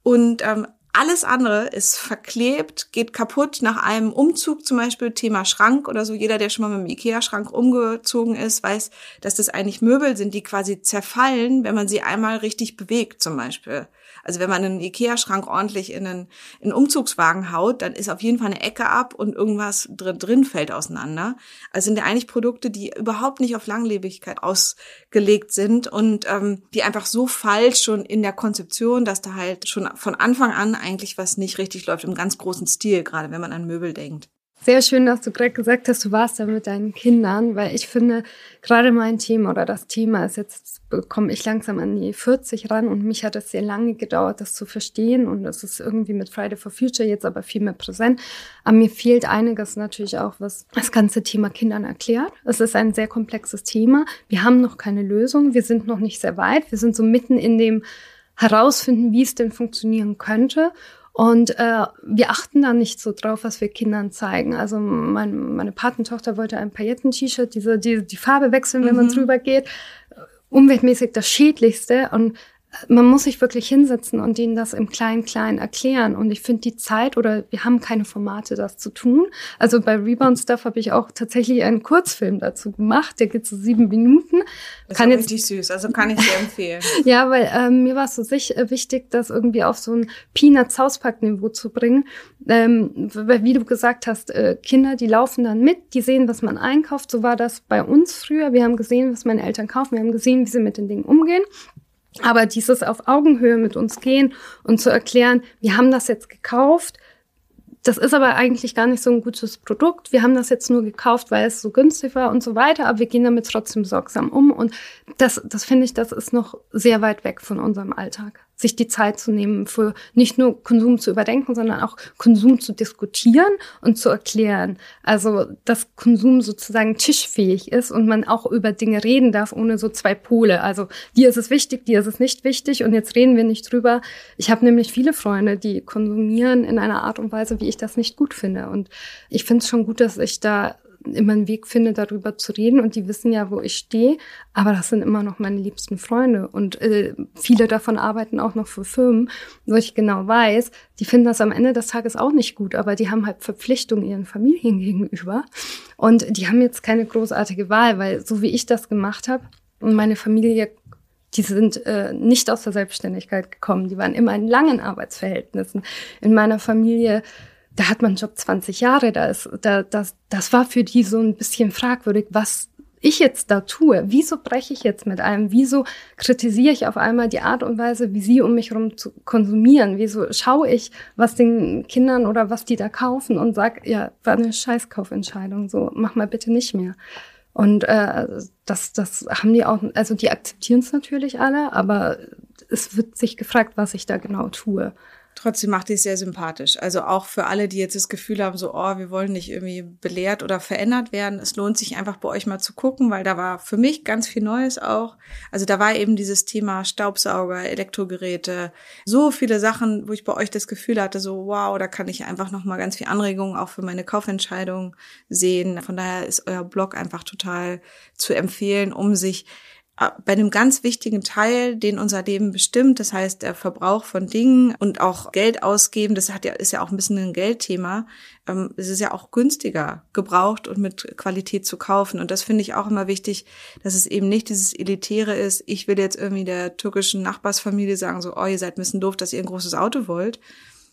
Und ähm, alles andere ist verklebt, geht kaputt nach einem Umzug, zum Beispiel Thema Schrank oder so. Jeder, der schon mal mit dem Ikea-Schrank umgezogen ist, weiß, dass das eigentlich Möbel sind, die quasi zerfallen, wenn man sie einmal richtig bewegt, zum Beispiel. Also wenn man einen Ikea-Schrank ordentlich in einen, in einen Umzugswagen haut, dann ist auf jeden Fall eine Ecke ab und irgendwas drin, drin fällt auseinander. Also sind ja eigentlich Produkte, die überhaupt nicht auf Langlebigkeit ausgelegt sind und ähm, die einfach so falsch schon in der Konzeption, dass da halt schon von Anfang an eigentlich was nicht richtig läuft, im ganz großen Stil, gerade wenn man an Möbel denkt. Sehr schön, dass du gerade gesagt hast, du warst da mit deinen Kindern, weil ich finde, gerade mein Thema oder das Thema ist jetzt, komme ich langsam an die 40 ran und mich hat es sehr lange gedauert, das zu verstehen und es ist irgendwie mit Friday for Future jetzt aber viel mehr präsent. Aber mir fehlt einiges natürlich auch, was das ganze Thema Kindern erklärt. Es ist ein sehr komplexes Thema. Wir haben noch keine Lösung. Wir sind noch nicht sehr weit. Wir sind so mitten in dem herausfinden, wie es denn funktionieren könnte. Und äh, wir achten da nicht so drauf, was wir Kindern zeigen. Also mein, meine Patentochter wollte ein Pailletten-T-Shirt, diese, die, die Farbe wechseln, wenn mhm. man drüber geht. Umweltmäßig das Schädlichste. Und man muss sich wirklich hinsetzen und ihnen das im Klein-Klein erklären. Und ich finde die Zeit oder wir haben keine Formate, das zu tun. Also bei Rebound Stuff habe ich auch tatsächlich einen Kurzfilm dazu gemacht. Der geht so sieben Minuten. Das kann ist jetzt, richtig süß, also kann ich dir empfehlen. ja, weil ähm, mir war es so sich, äh, wichtig, das irgendwie auf so ein Peanuts Hauspack-Niveau zu bringen. Ähm, weil, wie du gesagt hast, äh, Kinder, die laufen dann mit, die sehen, was man einkauft. So war das bei uns früher. Wir haben gesehen, was meine Eltern kaufen. Wir haben gesehen, wie sie mit den Dingen umgehen. Aber dieses auf Augenhöhe mit uns gehen und zu erklären, wir haben das jetzt gekauft, das ist aber eigentlich gar nicht so ein gutes Produkt. Wir haben das jetzt nur gekauft, weil es so günstig war und so weiter, aber wir gehen damit trotzdem sorgsam um. Und das, das finde ich, das ist noch sehr weit weg von unserem Alltag sich die Zeit zu nehmen, für nicht nur Konsum zu überdenken, sondern auch Konsum zu diskutieren und zu erklären. Also, dass Konsum sozusagen tischfähig ist und man auch über Dinge reden darf, ohne so zwei Pole. Also, dir ist es wichtig, dir ist es nicht wichtig und jetzt reden wir nicht drüber. Ich habe nämlich viele Freunde, die konsumieren in einer Art und Weise, wie ich das nicht gut finde. Und ich finde es schon gut, dass ich da immer einen Weg finde, darüber zu reden. Und die wissen ja, wo ich stehe. Aber das sind immer noch meine liebsten Freunde. Und äh, viele davon arbeiten auch noch für Firmen, wo ich genau weiß, die finden das am Ende des Tages auch nicht gut. Aber die haben halt Verpflichtungen ihren Familien gegenüber. Und die haben jetzt keine großartige Wahl, weil so wie ich das gemacht habe und meine Familie die sind äh, nicht aus der Selbstständigkeit gekommen. Die waren immer in langen Arbeitsverhältnissen. In meiner Familie da hat man einen Job 20 Jahre, da ist, da, das, das war für die so ein bisschen fragwürdig, was ich jetzt da tue. Wieso breche ich jetzt mit einem? Wieso kritisiere ich auf einmal die Art und Weise, wie sie um mich herum zu konsumieren? Wieso schaue ich, was den Kindern oder was die da kaufen und sag, ja, war eine Scheißkaufentscheidung, so mach mal bitte nicht mehr. Und äh, das, das haben die auch, also die akzeptieren es natürlich alle, aber es wird sich gefragt, was ich da genau tue. Trotzdem macht es sehr sympathisch. Also auch für alle, die jetzt das Gefühl haben, so, oh, wir wollen nicht irgendwie belehrt oder verändert werden. Es lohnt sich einfach bei euch mal zu gucken, weil da war für mich ganz viel Neues auch. Also da war eben dieses Thema Staubsauger, Elektrogeräte, so viele Sachen, wo ich bei euch das Gefühl hatte, so, wow, da kann ich einfach nochmal ganz viel Anregungen auch für meine Kaufentscheidung sehen. Von daher ist euer Blog einfach total zu empfehlen, um sich bei einem ganz wichtigen Teil, den unser Leben bestimmt, das heißt der Verbrauch von Dingen und auch Geld ausgeben, das hat ja, ist ja auch ein bisschen ein Geldthema. Ähm, es ist ja auch günstiger gebraucht und mit Qualität zu kaufen. Und das finde ich auch immer wichtig, dass es eben nicht dieses Elitäre ist, ich will jetzt irgendwie der türkischen Nachbarsfamilie sagen, so, oh, ihr seid ein bisschen doof, dass ihr ein großes Auto wollt,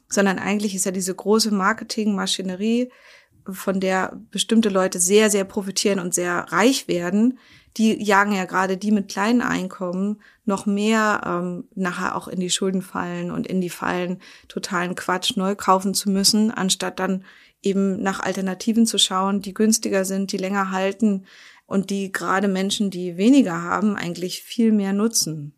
sondern eigentlich ist ja diese große Marketingmaschinerie, von der bestimmte Leute sehr, sehr profitieren und sehr reich werden, die jagen ja gerade die mit kleinen Einkommen noch mehr ähm, nachher auch in die Schulden fallen und in die Fallen totalen Quatsch neu kaufen zu müssen, anstatt dann eben nach Alternativen zu schauen, die günstiger sind, die länger halten und die gerade Menschen, die weniger haben, eigentlich viel mehr nutzen.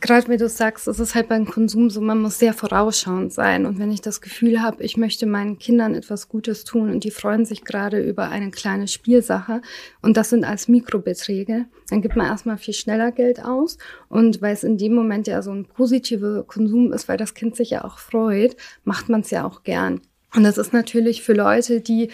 Gerade wie du sagst, es ist halt beim Konsum so, man muss sehr vorausschauend sein. Und wenn ich das Gefühl habe, ich möchte meinen Kindern etwas Gutes tun und die freuen sich gerade über eine kleine Spielsache und das sind als Mikrobeträge, dann gibt man erstmal viel schneller Geld aus. Und weil es in dem Moment ja so ein positiver Konsum ist, weil das Kind sich ja auch freut, macht man es ja auch gern. Und das ist natürlich für Leute, die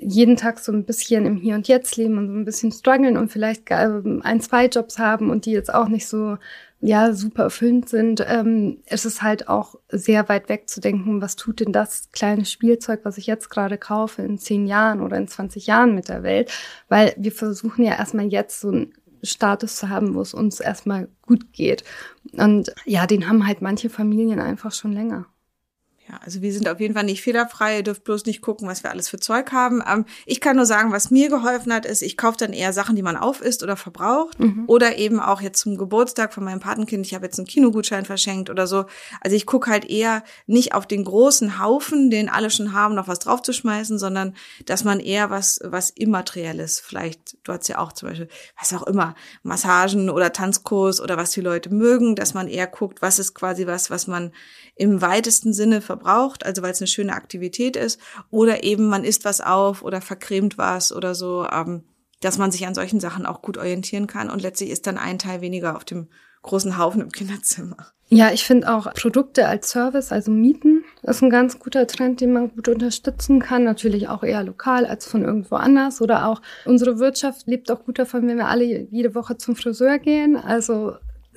jeden Tag so ein bisschen im Hier und Jetzt leben und so ein bisschen strugglen und vielleicht ein, zwei Jobs haben und die jetzt auch nicht so ja super erfüllend sind, ähm, ist es halt auch sehr weit weg zu denken, was tut denn das kleine Spielzeug, was ich jetzt gerade kaufe, in zehn Jahren oder in 20 Jahren mit der Welt? Weil wir versuchen ja erstmal jetzt so einen Status zu haben, wo es uns erstmal gut geht. Und ja, den haben halt manche Familien einfach schon länger. Ja, also wir sind auf jeden Fall nicht fehlerfrei. Ihr dürft bloß nicht gucken, was wir alles für Zeug haben. Ähm, ich kann nur sagen, was mir geholfen hat, ist, ich kaufe dann eher Sachen, die man aufisst oder verbraucht. Mhm. Oder eben auch jetzt zum Geburtstag von meinem Patenkind. Ich habe jetzt einen Kinogutschein verschenkt oder so. Also ich gucke halt eher nicht auf den großen Haufen, den alle schon haben, noch was draufzuschmeißen, sondern dass man eher was, was Immaterielles, vielleicht, du hast ja auch zum Beispiel, was auch immer, Massagen oder Tanzkurs oder was die Leute mögen, dass man eher guckt, was ist quasi was, was man im weitesten Sinne verbraucht, also weil es eine schöne Aktivität ist, oder eben man isst was auf oder vercremt was oder so, ähm, dass man sich an solchen Sachen auch gut orientieren kann und letztlich ist dann ein Teil weniger auf dem großen Haufen im Kinderzimmer. Ja, ich finde auch Produkte als Service, also Mieten, ist ein ganz guter Trend, den man gut unterstützen kann. Natürlich auch eher lokal als von irgendwo anders. Oder auch unsere Wirtschaft lebt auch gut davon, wenn wir alle jede Woche zum Friseur gehen. Also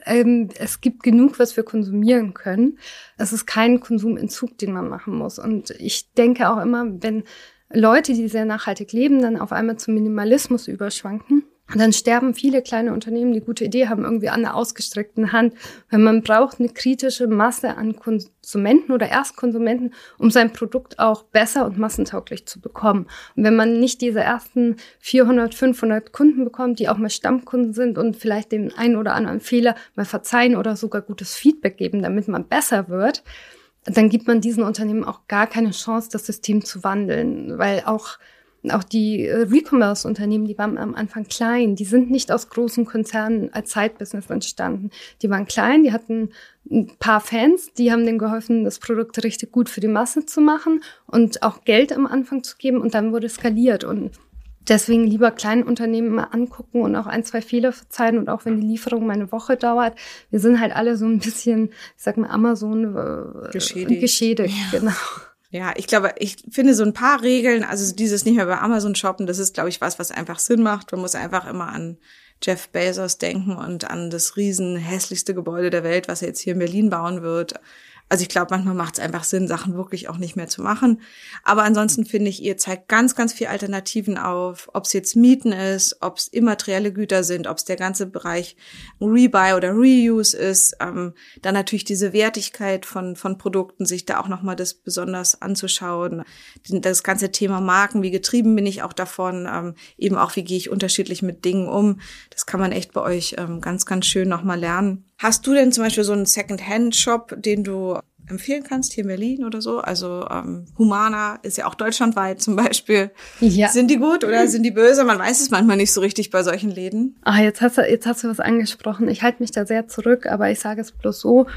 ähm, es gibt genug, was wir konsumieren können. Es ist kein Konsumentzug, den man machen muss. Und ich denke auch immer, wenn Leute, die sehr nachhaltig leben, dann auf einmal zum Minimalismus überschwanken, dann sterben viele kleine Unternehmen, die gute Idee haben, irgendwie an der ausgestreckten Hand. Weil man braucht eine kritische Masse an Konsumenten oder Erstkonsumenten, um sein Produkt auch besser und massentauglich zu bekommen. Und wenn man nicht diese ersten 400, 500 Kunden bekommt, die auch mal Stammkunden sind und vielleicht den einen oder anderen Fehler mal verzeihen oder sogar gutes Feedback geben, damit man besser wird, dann gibt man diesen Unternehmen auch gar keine Chance, das System zu wandeln, weil auch auch die äh, Recommerce-Unternehmen, die waren am Anfang klein, die sind nicht aus großen Konzernen als Zeitbusiness entstanden. Die waren klein, die hatten ein paar Fans, die haben denen geholfen, das Produkt richtig gut für die Masse zu machen und auch Geld am Anfang zu geben und dann wurde skaliert und Deswegen lieber kleinen Unternehmen mal angucken und auch ein, zwei Fehler verzeihen und auch wenn die Lieferung mal eine Woche dauert. Wir sind halt alle so ein bisschen, ich sag mal, Amazon äh, geschädigt. geschädigt ja. Genau. Ja, ich glaube, ich finde so ein paar Regeln, also dieses nicht mehr bei Amazon shoppen, das ist, glaube ich, was, was einfach Sinn macht. Man muss einfach immer an Jeff Bezos denken und an das riesen hässlichste Gebäude der Welt, was er jetzt hier in Berlin bauen wird. Also ich glaube, manchmal macht es einfach Sinn, Sachen wirklich auch nicht mehr zu machen. Aber ansonsten finde ich, ihr zeigt ganz, ganz viel Alternativen auf, ob es jetzt Mieten ist, ob es immaterielle Güter sind, ob es der ganze Bereich Rebuy oder Reuse ist. Ähm, dann natürlich diese Wertigkeit von, von Produkten, sich da auch nochmal das besonders anzuschauen. Das ganze Thema Marken, wie getrieben bin ich auch davon, ähm, eben auch, wie gehe ich unterschiedlich mit Dingen um. Das kann man echt bei euch ähm, ganz, ganz schön nochmal lernen. Hast du denn zum Beispiel so einen Second-Hand-Shop, den du empfehlen kannst hier in Berlin oder so? Also ähm, Humana ist ja auch deutschlandweit zum Beispiel. Ja. Sind die gut oder sind die böse? Man weiß es manchmal nicht so richtig bei solchen Läden. Ah, jetzt hast du, jetzt hast du was angesprochen. Ich halte mich da sehr zurück, aber ich sage es bloß so.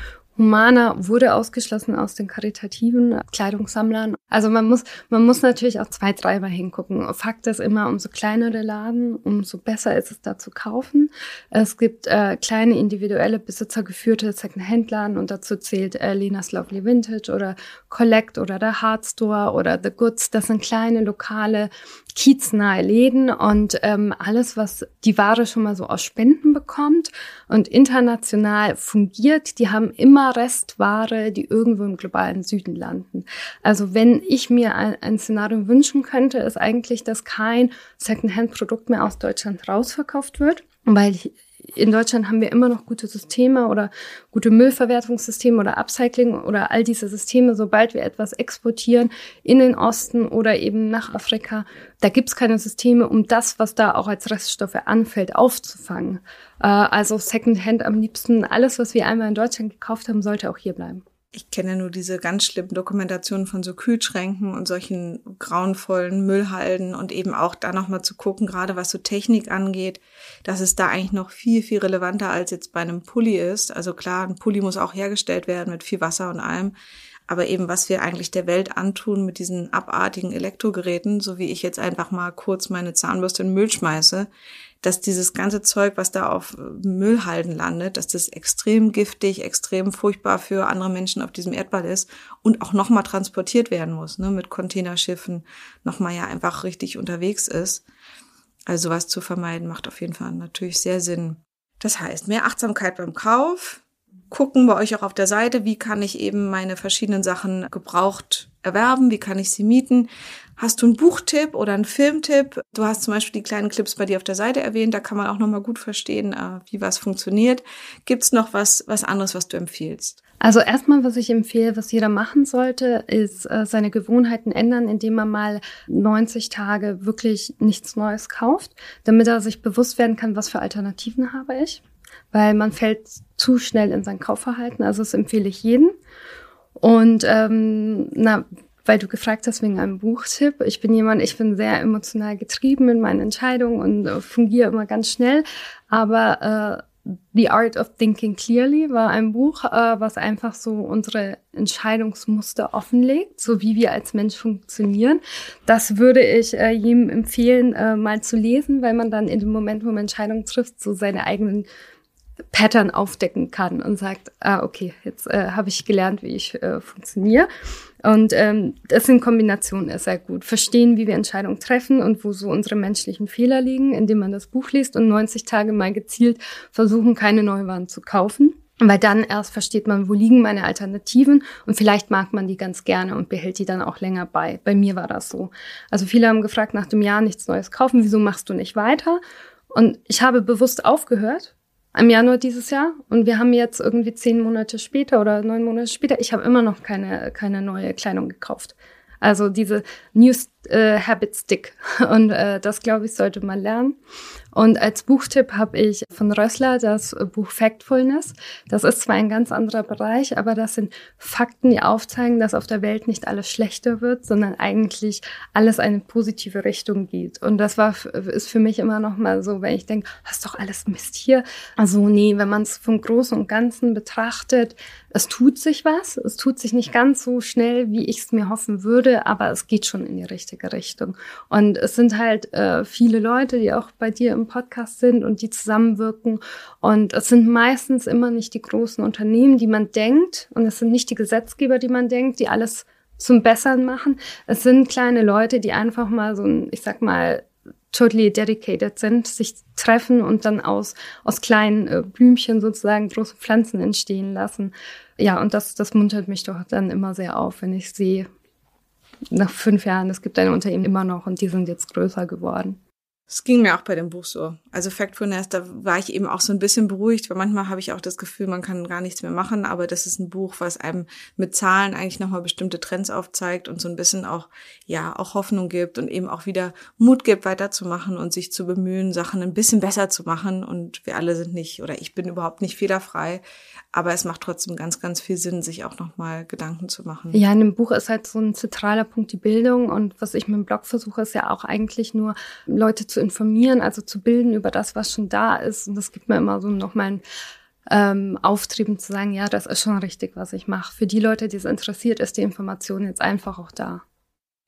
Humana wurde ausgeschlossen aus den karitativen Kleidungssammlern. Also man muss, man muss natürlich auch zwei, dreimal hingucken. Fakt ist immer, umso kleiner der Laden, umso besser ist es da zu kaufen. Es gibt äh, kleine individuelle besitzergeführte Second-Hand-Laden und dazu zählt äh, Lena's Lovely Vintage oder Collect oder der Hard Store oder The Goods. Das sind kleine lokale kieznahe Läden und ähm, alles, was die Ware schon mal so aus Spenden bekommt und international fungiert, die haben immer Restware, die irgendwo im globalen Süden landen. Also wenn ich mir ein, ein Szenario wünschen könnte, ist eigentlich, dass kein Secondhand-Produkt mehr aus Deutschland rausverkauft wird, weil in Deutschland haben wir immer noch gute Systeme oder gute Müllverwertungssysteme oder Upcycling oder all diese Systeme. Sobald wir etwas exportieren in den Osten oder eben nach Afrika, da gibt's keine Systeme, um das, was da auch als Reststoffe anfällt, aufzufangen. Äh, also Secondhand am liebsten, alles, was wir einmal in Deutschland gekauft haben, sollte auch hier bleiben. Ich kenne nur diese ganz schlimmen Dokumentationen von so Kühlschränken und solchen grauenvollen Müllhalden und eben auch da nochmal zu gucken, gerade was so Technik angeht, dass es da eigentlich noch viel, viel relevanter als jetzt bei einem Pulli ist. Also klar, ein Pulli muss auch hergestellt werden mit viel Wasser und allem. Aber eben, was wir eigentlich der Welt antun mit diesen abartigen Elektrogeräten, so wie ich jetzt einfach mal kurz meine Zahnbürste in den Müll schmeiße, dass dieses ganze Zeug, was da auf Müllhalden landet, dass das extrem giftig, extrem furchtbar für andere Menschen auf diesem Erdball ist und auch nochmal transportiert werden muss, ne, mit Containerschiffen, nochmal ja einfach richtig unterwegs ist. Also sowas zu vermeiden macht auf jeden Fall natürlich sehr Sinn. Das heißt, mehr Achtsamkeit beim Kauf, gucken bei euch auch auf der Seite, wie kann ich eben meine verschiedenen Sachen gebraucht erwerben, wie kann ich sie mieten. Hast du einen Buchtipp oder einen Filmtipp? Du hast zum Beispiel die kleinen Clips bei dir auf der Seite erwähnt, da kann man auch nochmal gut verstehen, äh, wie was funktioniert. Gibt es noch was, was anderes, was du empfiehlst? Also erstmal, was ich empfehle, was jeder machen sollte, ist äh, seine Gewohnheiten ändern, indem man mal 90 Tage wirklich nichts Neues kauft, damit er sich bewusst werden kann, was für Alternativen habe ich. Weil man fällt zu schnell in sein Kaufverhalten. Also das empfehle ich jedem. Und ähm, na, weil du gefragt hast wegen einem Buchtipp. Ich bin jemand, ich bin sehr emotional getrieben in meinen Entscheidungen und äh, fungiere immer ganz schnell. Aber äh, The Art of Thinking Clearly war ein Buch, äh, was einfach so unsere Entscheidungsmuster offenlegt, so wie wir als Mensch funktionieren. Das würde ich äh, jedem empfehlen, äh, mal zu lesen, weil man dann in dem Moment, wo man Entscheidungen trifft, so seine eigenen Pattern aufdecken kann und sagt, ah, okay, jetzt äh, habe ich gelernt, wie ich äh, funktioniere. Und ähm, das in Kombination ist sehr gut. Verstehen, wie wir Entscheidungen treffen und wo so unsere menschlichen Fehler liegen, indem man das Buch liest und 90 Tage mal gezielt versuchen, keine Neuwaren zu kaufen. Weil dann erst versteht man, wo liegen meine Alternativen und vielleicht mag man die ganz gerne und behält die dann auch länger bei. Bei mir war das so. Also viele haben gefragt, nach dem Jahr nichts Neues kaufen, wieso machst du nicht weiter? Und ich habe bewusst aufgehört, im Januar dieses Jahr und wir haben jetzt irgendwie zehn Monate später oder neun Monate später, ich habe immer noch keine, keine neue Kleidung gekauft. Also diese New äh, Habit Stick und äh, das glaube ich sollte man lernen. Und als Buchtipp habe ich von Rössler das Buch Factfulness. Das ist zwar ein ganz anderer Bereich, aber das sind Fakten, die aufzeigen, dass auf der Welt nicht alles schlechter wird, sondern eigentlich alles eine positive Richtung geht. Und das war ist für mich immer noch mal so, wenn ich denke, hast doch alles Mist hier. Also nee, wenn man es vom Großen und Ganzen betrachtet, es tut sich was. Es tut sich nicht ganz so schnell, wie ich es mir hoffen würde, aber es geht schon in die richtige Richtung. Und es sind halt äh, viele Leute, die auch bei dir im Podcast sind und die zusammenwirken. Und es sind meistens immer nicht die großen Unternehmen, die man denkt. Und es sind nicht die Gesetzgeber, die man denkt, die alles zum Bessern machen. Es sind kleine Leute, die einfach mal so ein, ich sag mal, totally dedicated sind, sich treffen und dann aus, aus kleinen äh, Blümchen sozusagen große Pflanzen entstehen lassen. Ja, und das, das muntert mich doch dann immer sehr auf, wenn ich sehe, nach fünf Jahren, es gibt ein Unternehmen immer noch und die sind jetzt größer geworden. Es ging mir auch bei dem Buch so. Also Factfulness, da war ich eben auch so ein bisschen beruhigt, weil manchmal habe ich auch das Gefühl, man kann gar nichts mehr machen, aber das ist ein Buch, was einem mit Zahlen eigentlich nochmal bestimmte Trends aufzeigt und so ein bisschen auch, ja, auch Hoffnung gibt und eben auch wieder Mut gibt, weiterzumachen und sich zu bemühen, Sachen ein bisschen besser zu machen. Und wir alle sind nicht, oder ich bin überhaupt nicht fehlerfrei, aber es macht trotzdem ganz, ganz viel Sinn, sich auch nochmal Gedanken zu machen. Ja, in dem Buch ist halt so ein zentraler Punkt die Bildung. Und was ich mit dem Blog versuche, ist ja auch eigentlich nur, Leute zu informieren, also zu bilden über das, was schon da ist. Und das gibt mir immer so nochmal ein ähm, auftrieben zu sagen, ja, das ist schon richtig, was ich mache. Für die Leute, die es interessiert, ist die Information jetzt einfach auch da.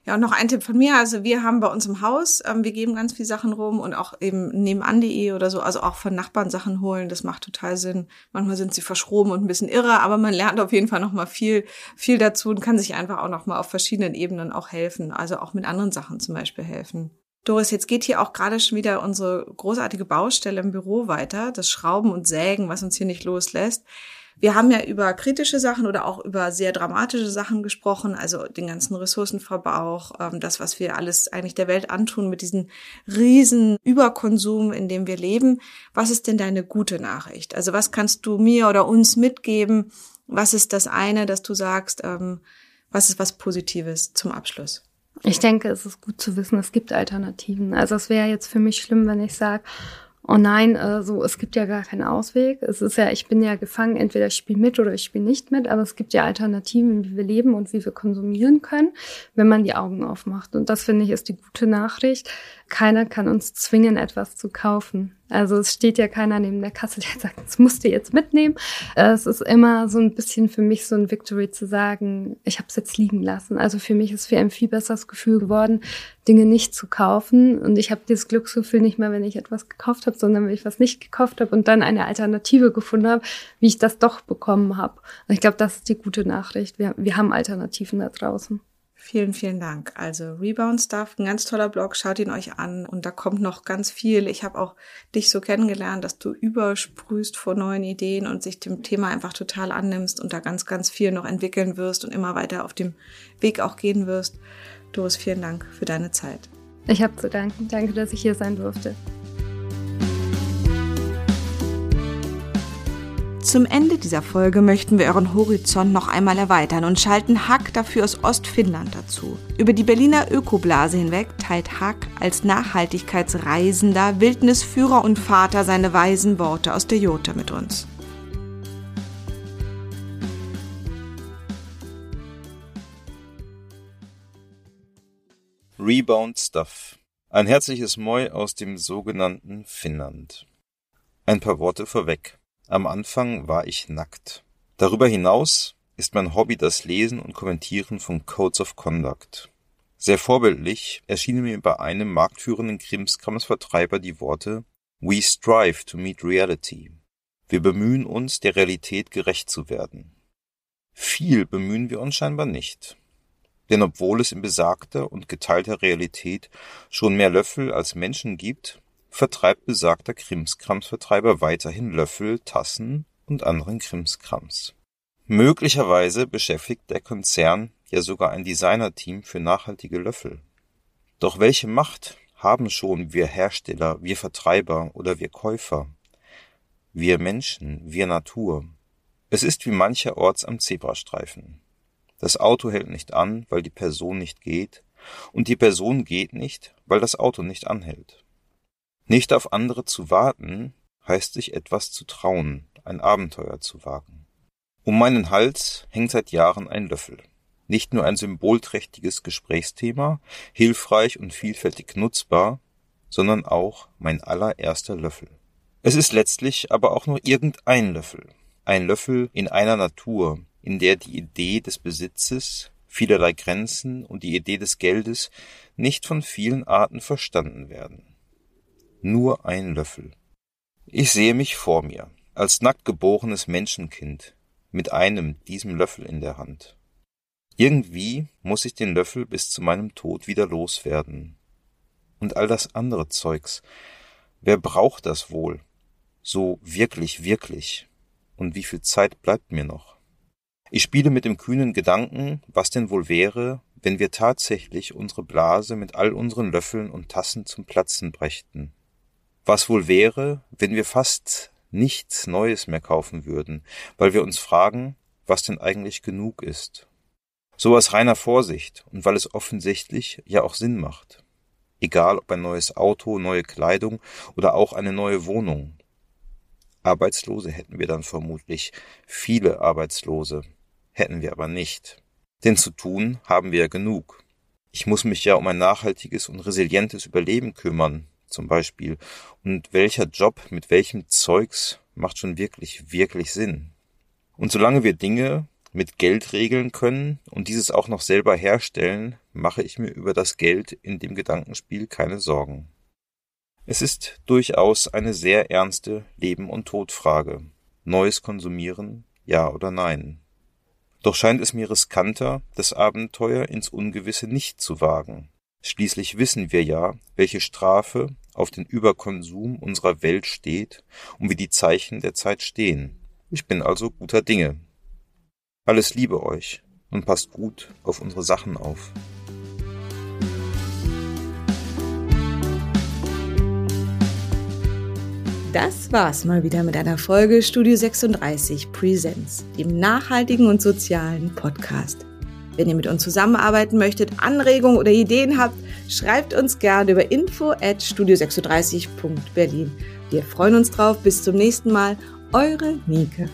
Ja, und noch ein Tipp von mir. Also wir haben bei uns im Haus, ähm, wir geben ganz viel Sachen rum und auch eben nebenan.de oder so, also auch von Nachbarn Sachen holen. Das macht total Sinn. Manchmal sind sie verschroben und ein bisschen irre, aber man lernt auf jeden Fall noch mal viel, viel dazu und kann sich einfach auch noch mal auf verschiedenen Ebenen auch helfen. Also auch mit anderen Sachen zum Beispiel helfen. Doris, jetzt geht hier auch gerade schon wieder unsere großartige Baustelle im Büro weiter, das Schrauben und Sägen, was uns hier nicht loslässt. Wir haben ja über kritische Sachen oder auch über sehr dramatische Sachen gesprochen, also den ganzen Ressourcenverbrauch, ähm, das, was wir alles eigentlich der Welt antun mit diesem riesen Überkonsum, in dem wir leben. Was ist denn deine gute Nachricht? Also was kannst du mir oder uns mitgeben? Was ist das eine, dass du sagst, ähm, was ist was Positives zum Abschluss? Ich denke, es ist gut zu wissen, es gibt Alternativen. Also es wäre jetzt für mich schlimm, wenn ich sage, oh nein, äh, so, es gibt ja gar keinen Ausweg. Es ist ja, ich bin ja gefangen, entweder ich spiele mit oder ich spiele nicht mit, aber es gibt ja Alternativen, wie wir leben und wie wir konsumieren können, wenn man die Augen aufmacht. Und das finde ich ist die gute Nachricht. Keiner kann uns zwingen, etwas zu kaufen. Also es steht ja keiner neben der Kasse, der sagt, das musst du jetzt mitnehmen. Es ist immer so ein bisschen für mich so ein Victory zu sagen, ich habe es jetzt liegen lassen. Also für mich ist für ein viel besseres Gefühl geworden, Dinge nicht zu kaufen. Und ich habe dieses Glücksgefühl nicht mehr, wenn ich etwas gekauft habe, sondern wenn ich was nicht gekauft habe und dann eine Alternative gefunden habe, wie ich das doch bekommen habe. Und ich glaube, das ist die gute Nachricht. Wir, wir haben Alternativen da draußen. Vielen, vielen Dank. Also Rebound Stuff, ein ganz toller Blog, schaut ihn euch an und da kommt noch ganz viel. Ich habe auch dich so kennengelernt, dass du übersprühst vor neuen Ideen und sich dem Thema einfach total annimmst und da ganz, ganz viel noch entwickeln wirst und immer weiter auf dem Weg auch gehen wirst. Doris, vielen Dank für deine Zeit. Ich habe zu danken. Danke, dass ich hier sein durfte. Zum Ende dieser Folge möchten wir euren Horizont noch einmal erweitern und schalten Hack dafür aus Ostfinnland dazu. Über die Berliner Ökoblase hinweg teilt Hack als Nachhaltigkeitsreisender, Wildnisführer und Vater seine weisen Worte aus der Jota mit uns. Rebound Stuff. Ein herzliches Moi aus dem sogenannten Finnland. Ein paar Worte vorweg. Am Anfang war ich nackt. Darüber hinaus ist mein Hobby das Lesen und Kommentieren von Codes of Conduct. Sehr vorbildlich erschienen mir bei einem marktführenden Krimskramsvertreiber die Worte We strive to meet reality. Wir bemühen uns, der Realität gerecht zu werden. Viel bemühen wir uns scheinbar nicht. Denn obwohl es in besagter und geteilter Realität schon mehr Löffel als Menschen gibt, vertreibt besagter Krimskramsvertreiber weiterhin Löffel, Tassen und anderen Krimskrams. Möglicherweise beschäftigt der Konzern ja sogar ein Designerteam für nachhaltige Löffel. Doch welche Macht haben schon wir Hersteller, wir Vertreiber oder wir Käufer? Wir Menschen, wir Natur. Es ist wie mancherorts am Zebrastreifen. Das Auto hält nicht an, weil die Person nicht geht, und die Person geht nicht, weil das Auto nicht anhält. Nicht auf andere zu warten, heißt sich etwas zu trauen, ein Abenteuer zu wagen. Um meinen Hals hängt seit Jahren ein Löffel. Nicht nur ein symbolträchtiges Gesprächsthema, hilfreich und vielfältig nutzbar, sondern auch mein allererster Löffel. Es ist letztlich aber auch nur irgendein Löffel. Ein Löffel in einer Natur, in der die Idee des Besitzes, vielerlei Grenzen und die Idee des Geldes nicht von vielen Arten verstanden werden nur ein Löffel. Ich sehe mich vor mir, als nackt geborenes Menschenkind, mit einem, diesem Löffel in der Hand. Irgendwie muss ich den Löffel bis zu meinem Tod wieder loswerden. Und all das andere Zeugs. Wer braucht das wohl? So wirklich, wirklich. Und wie viel Zeit bleibt mir noch? Ich spiele mit dem kühnen Gedanken, was denn wohl wäre, wenn wir tatsächlich unsere Blase mit all unseren Löffeln und Tassen zum Platzen brächten. Was wohl wäre, wenn wir fast nichts Neues mehr kaufen würden, weil wir uns fragen, was denn eigentlich genug ist. So aus reiner Vorsicht und weil es offensichtlich ja auch Sinn macht. Egal ob ein neues Auto, neue Kleidung oder auch eine neue Wohnung. Arbeitslose hätten wir dann vermutlich, viele Arbeitslose hätten wir aber nicht. Denn zu tun haben wir ja genug. Ich muss mich ja um ein nachhaltiges und resilientes Überleben kümmern, zum Beispiel, und welcher Job mit welchem Zeugs macht schon wirklich, wirklich Sinn. Und solange wir Dinge mit Geld regeln können und dieses auch noch selber herstellen, mache ich mir über das Geld in dem Gedankenspiel keine Sorgen. Es ist durchaus eine sehr ernste Leben- und Todfrage. Neues konsumieren, ja oder nein. Doch scheint es mir riskanter, das Abenteuer ins Ungewisse nicht zu wagen. Schließlich wissen wir ja, welche Strafe auf den Überkonsum unserer Welt steht und wie die Zeichen der Zeit stehen. Ich bin also guter Dinge. Alles Liebe euch und passt gut auf unsere Sachen auf. Das war's mal wieder mit einer Folge Studio 36 Presents, dem nachhaltigen und sozialen Podcast. Wenn ihr mit uns zusammenarbeiten möchtet, Anregungen oder Ideen habt, schreibt uns gerne über info at studio36.berlin. Wir freuen uns drauf. Bis zum nächsten Mal. Eure Nike.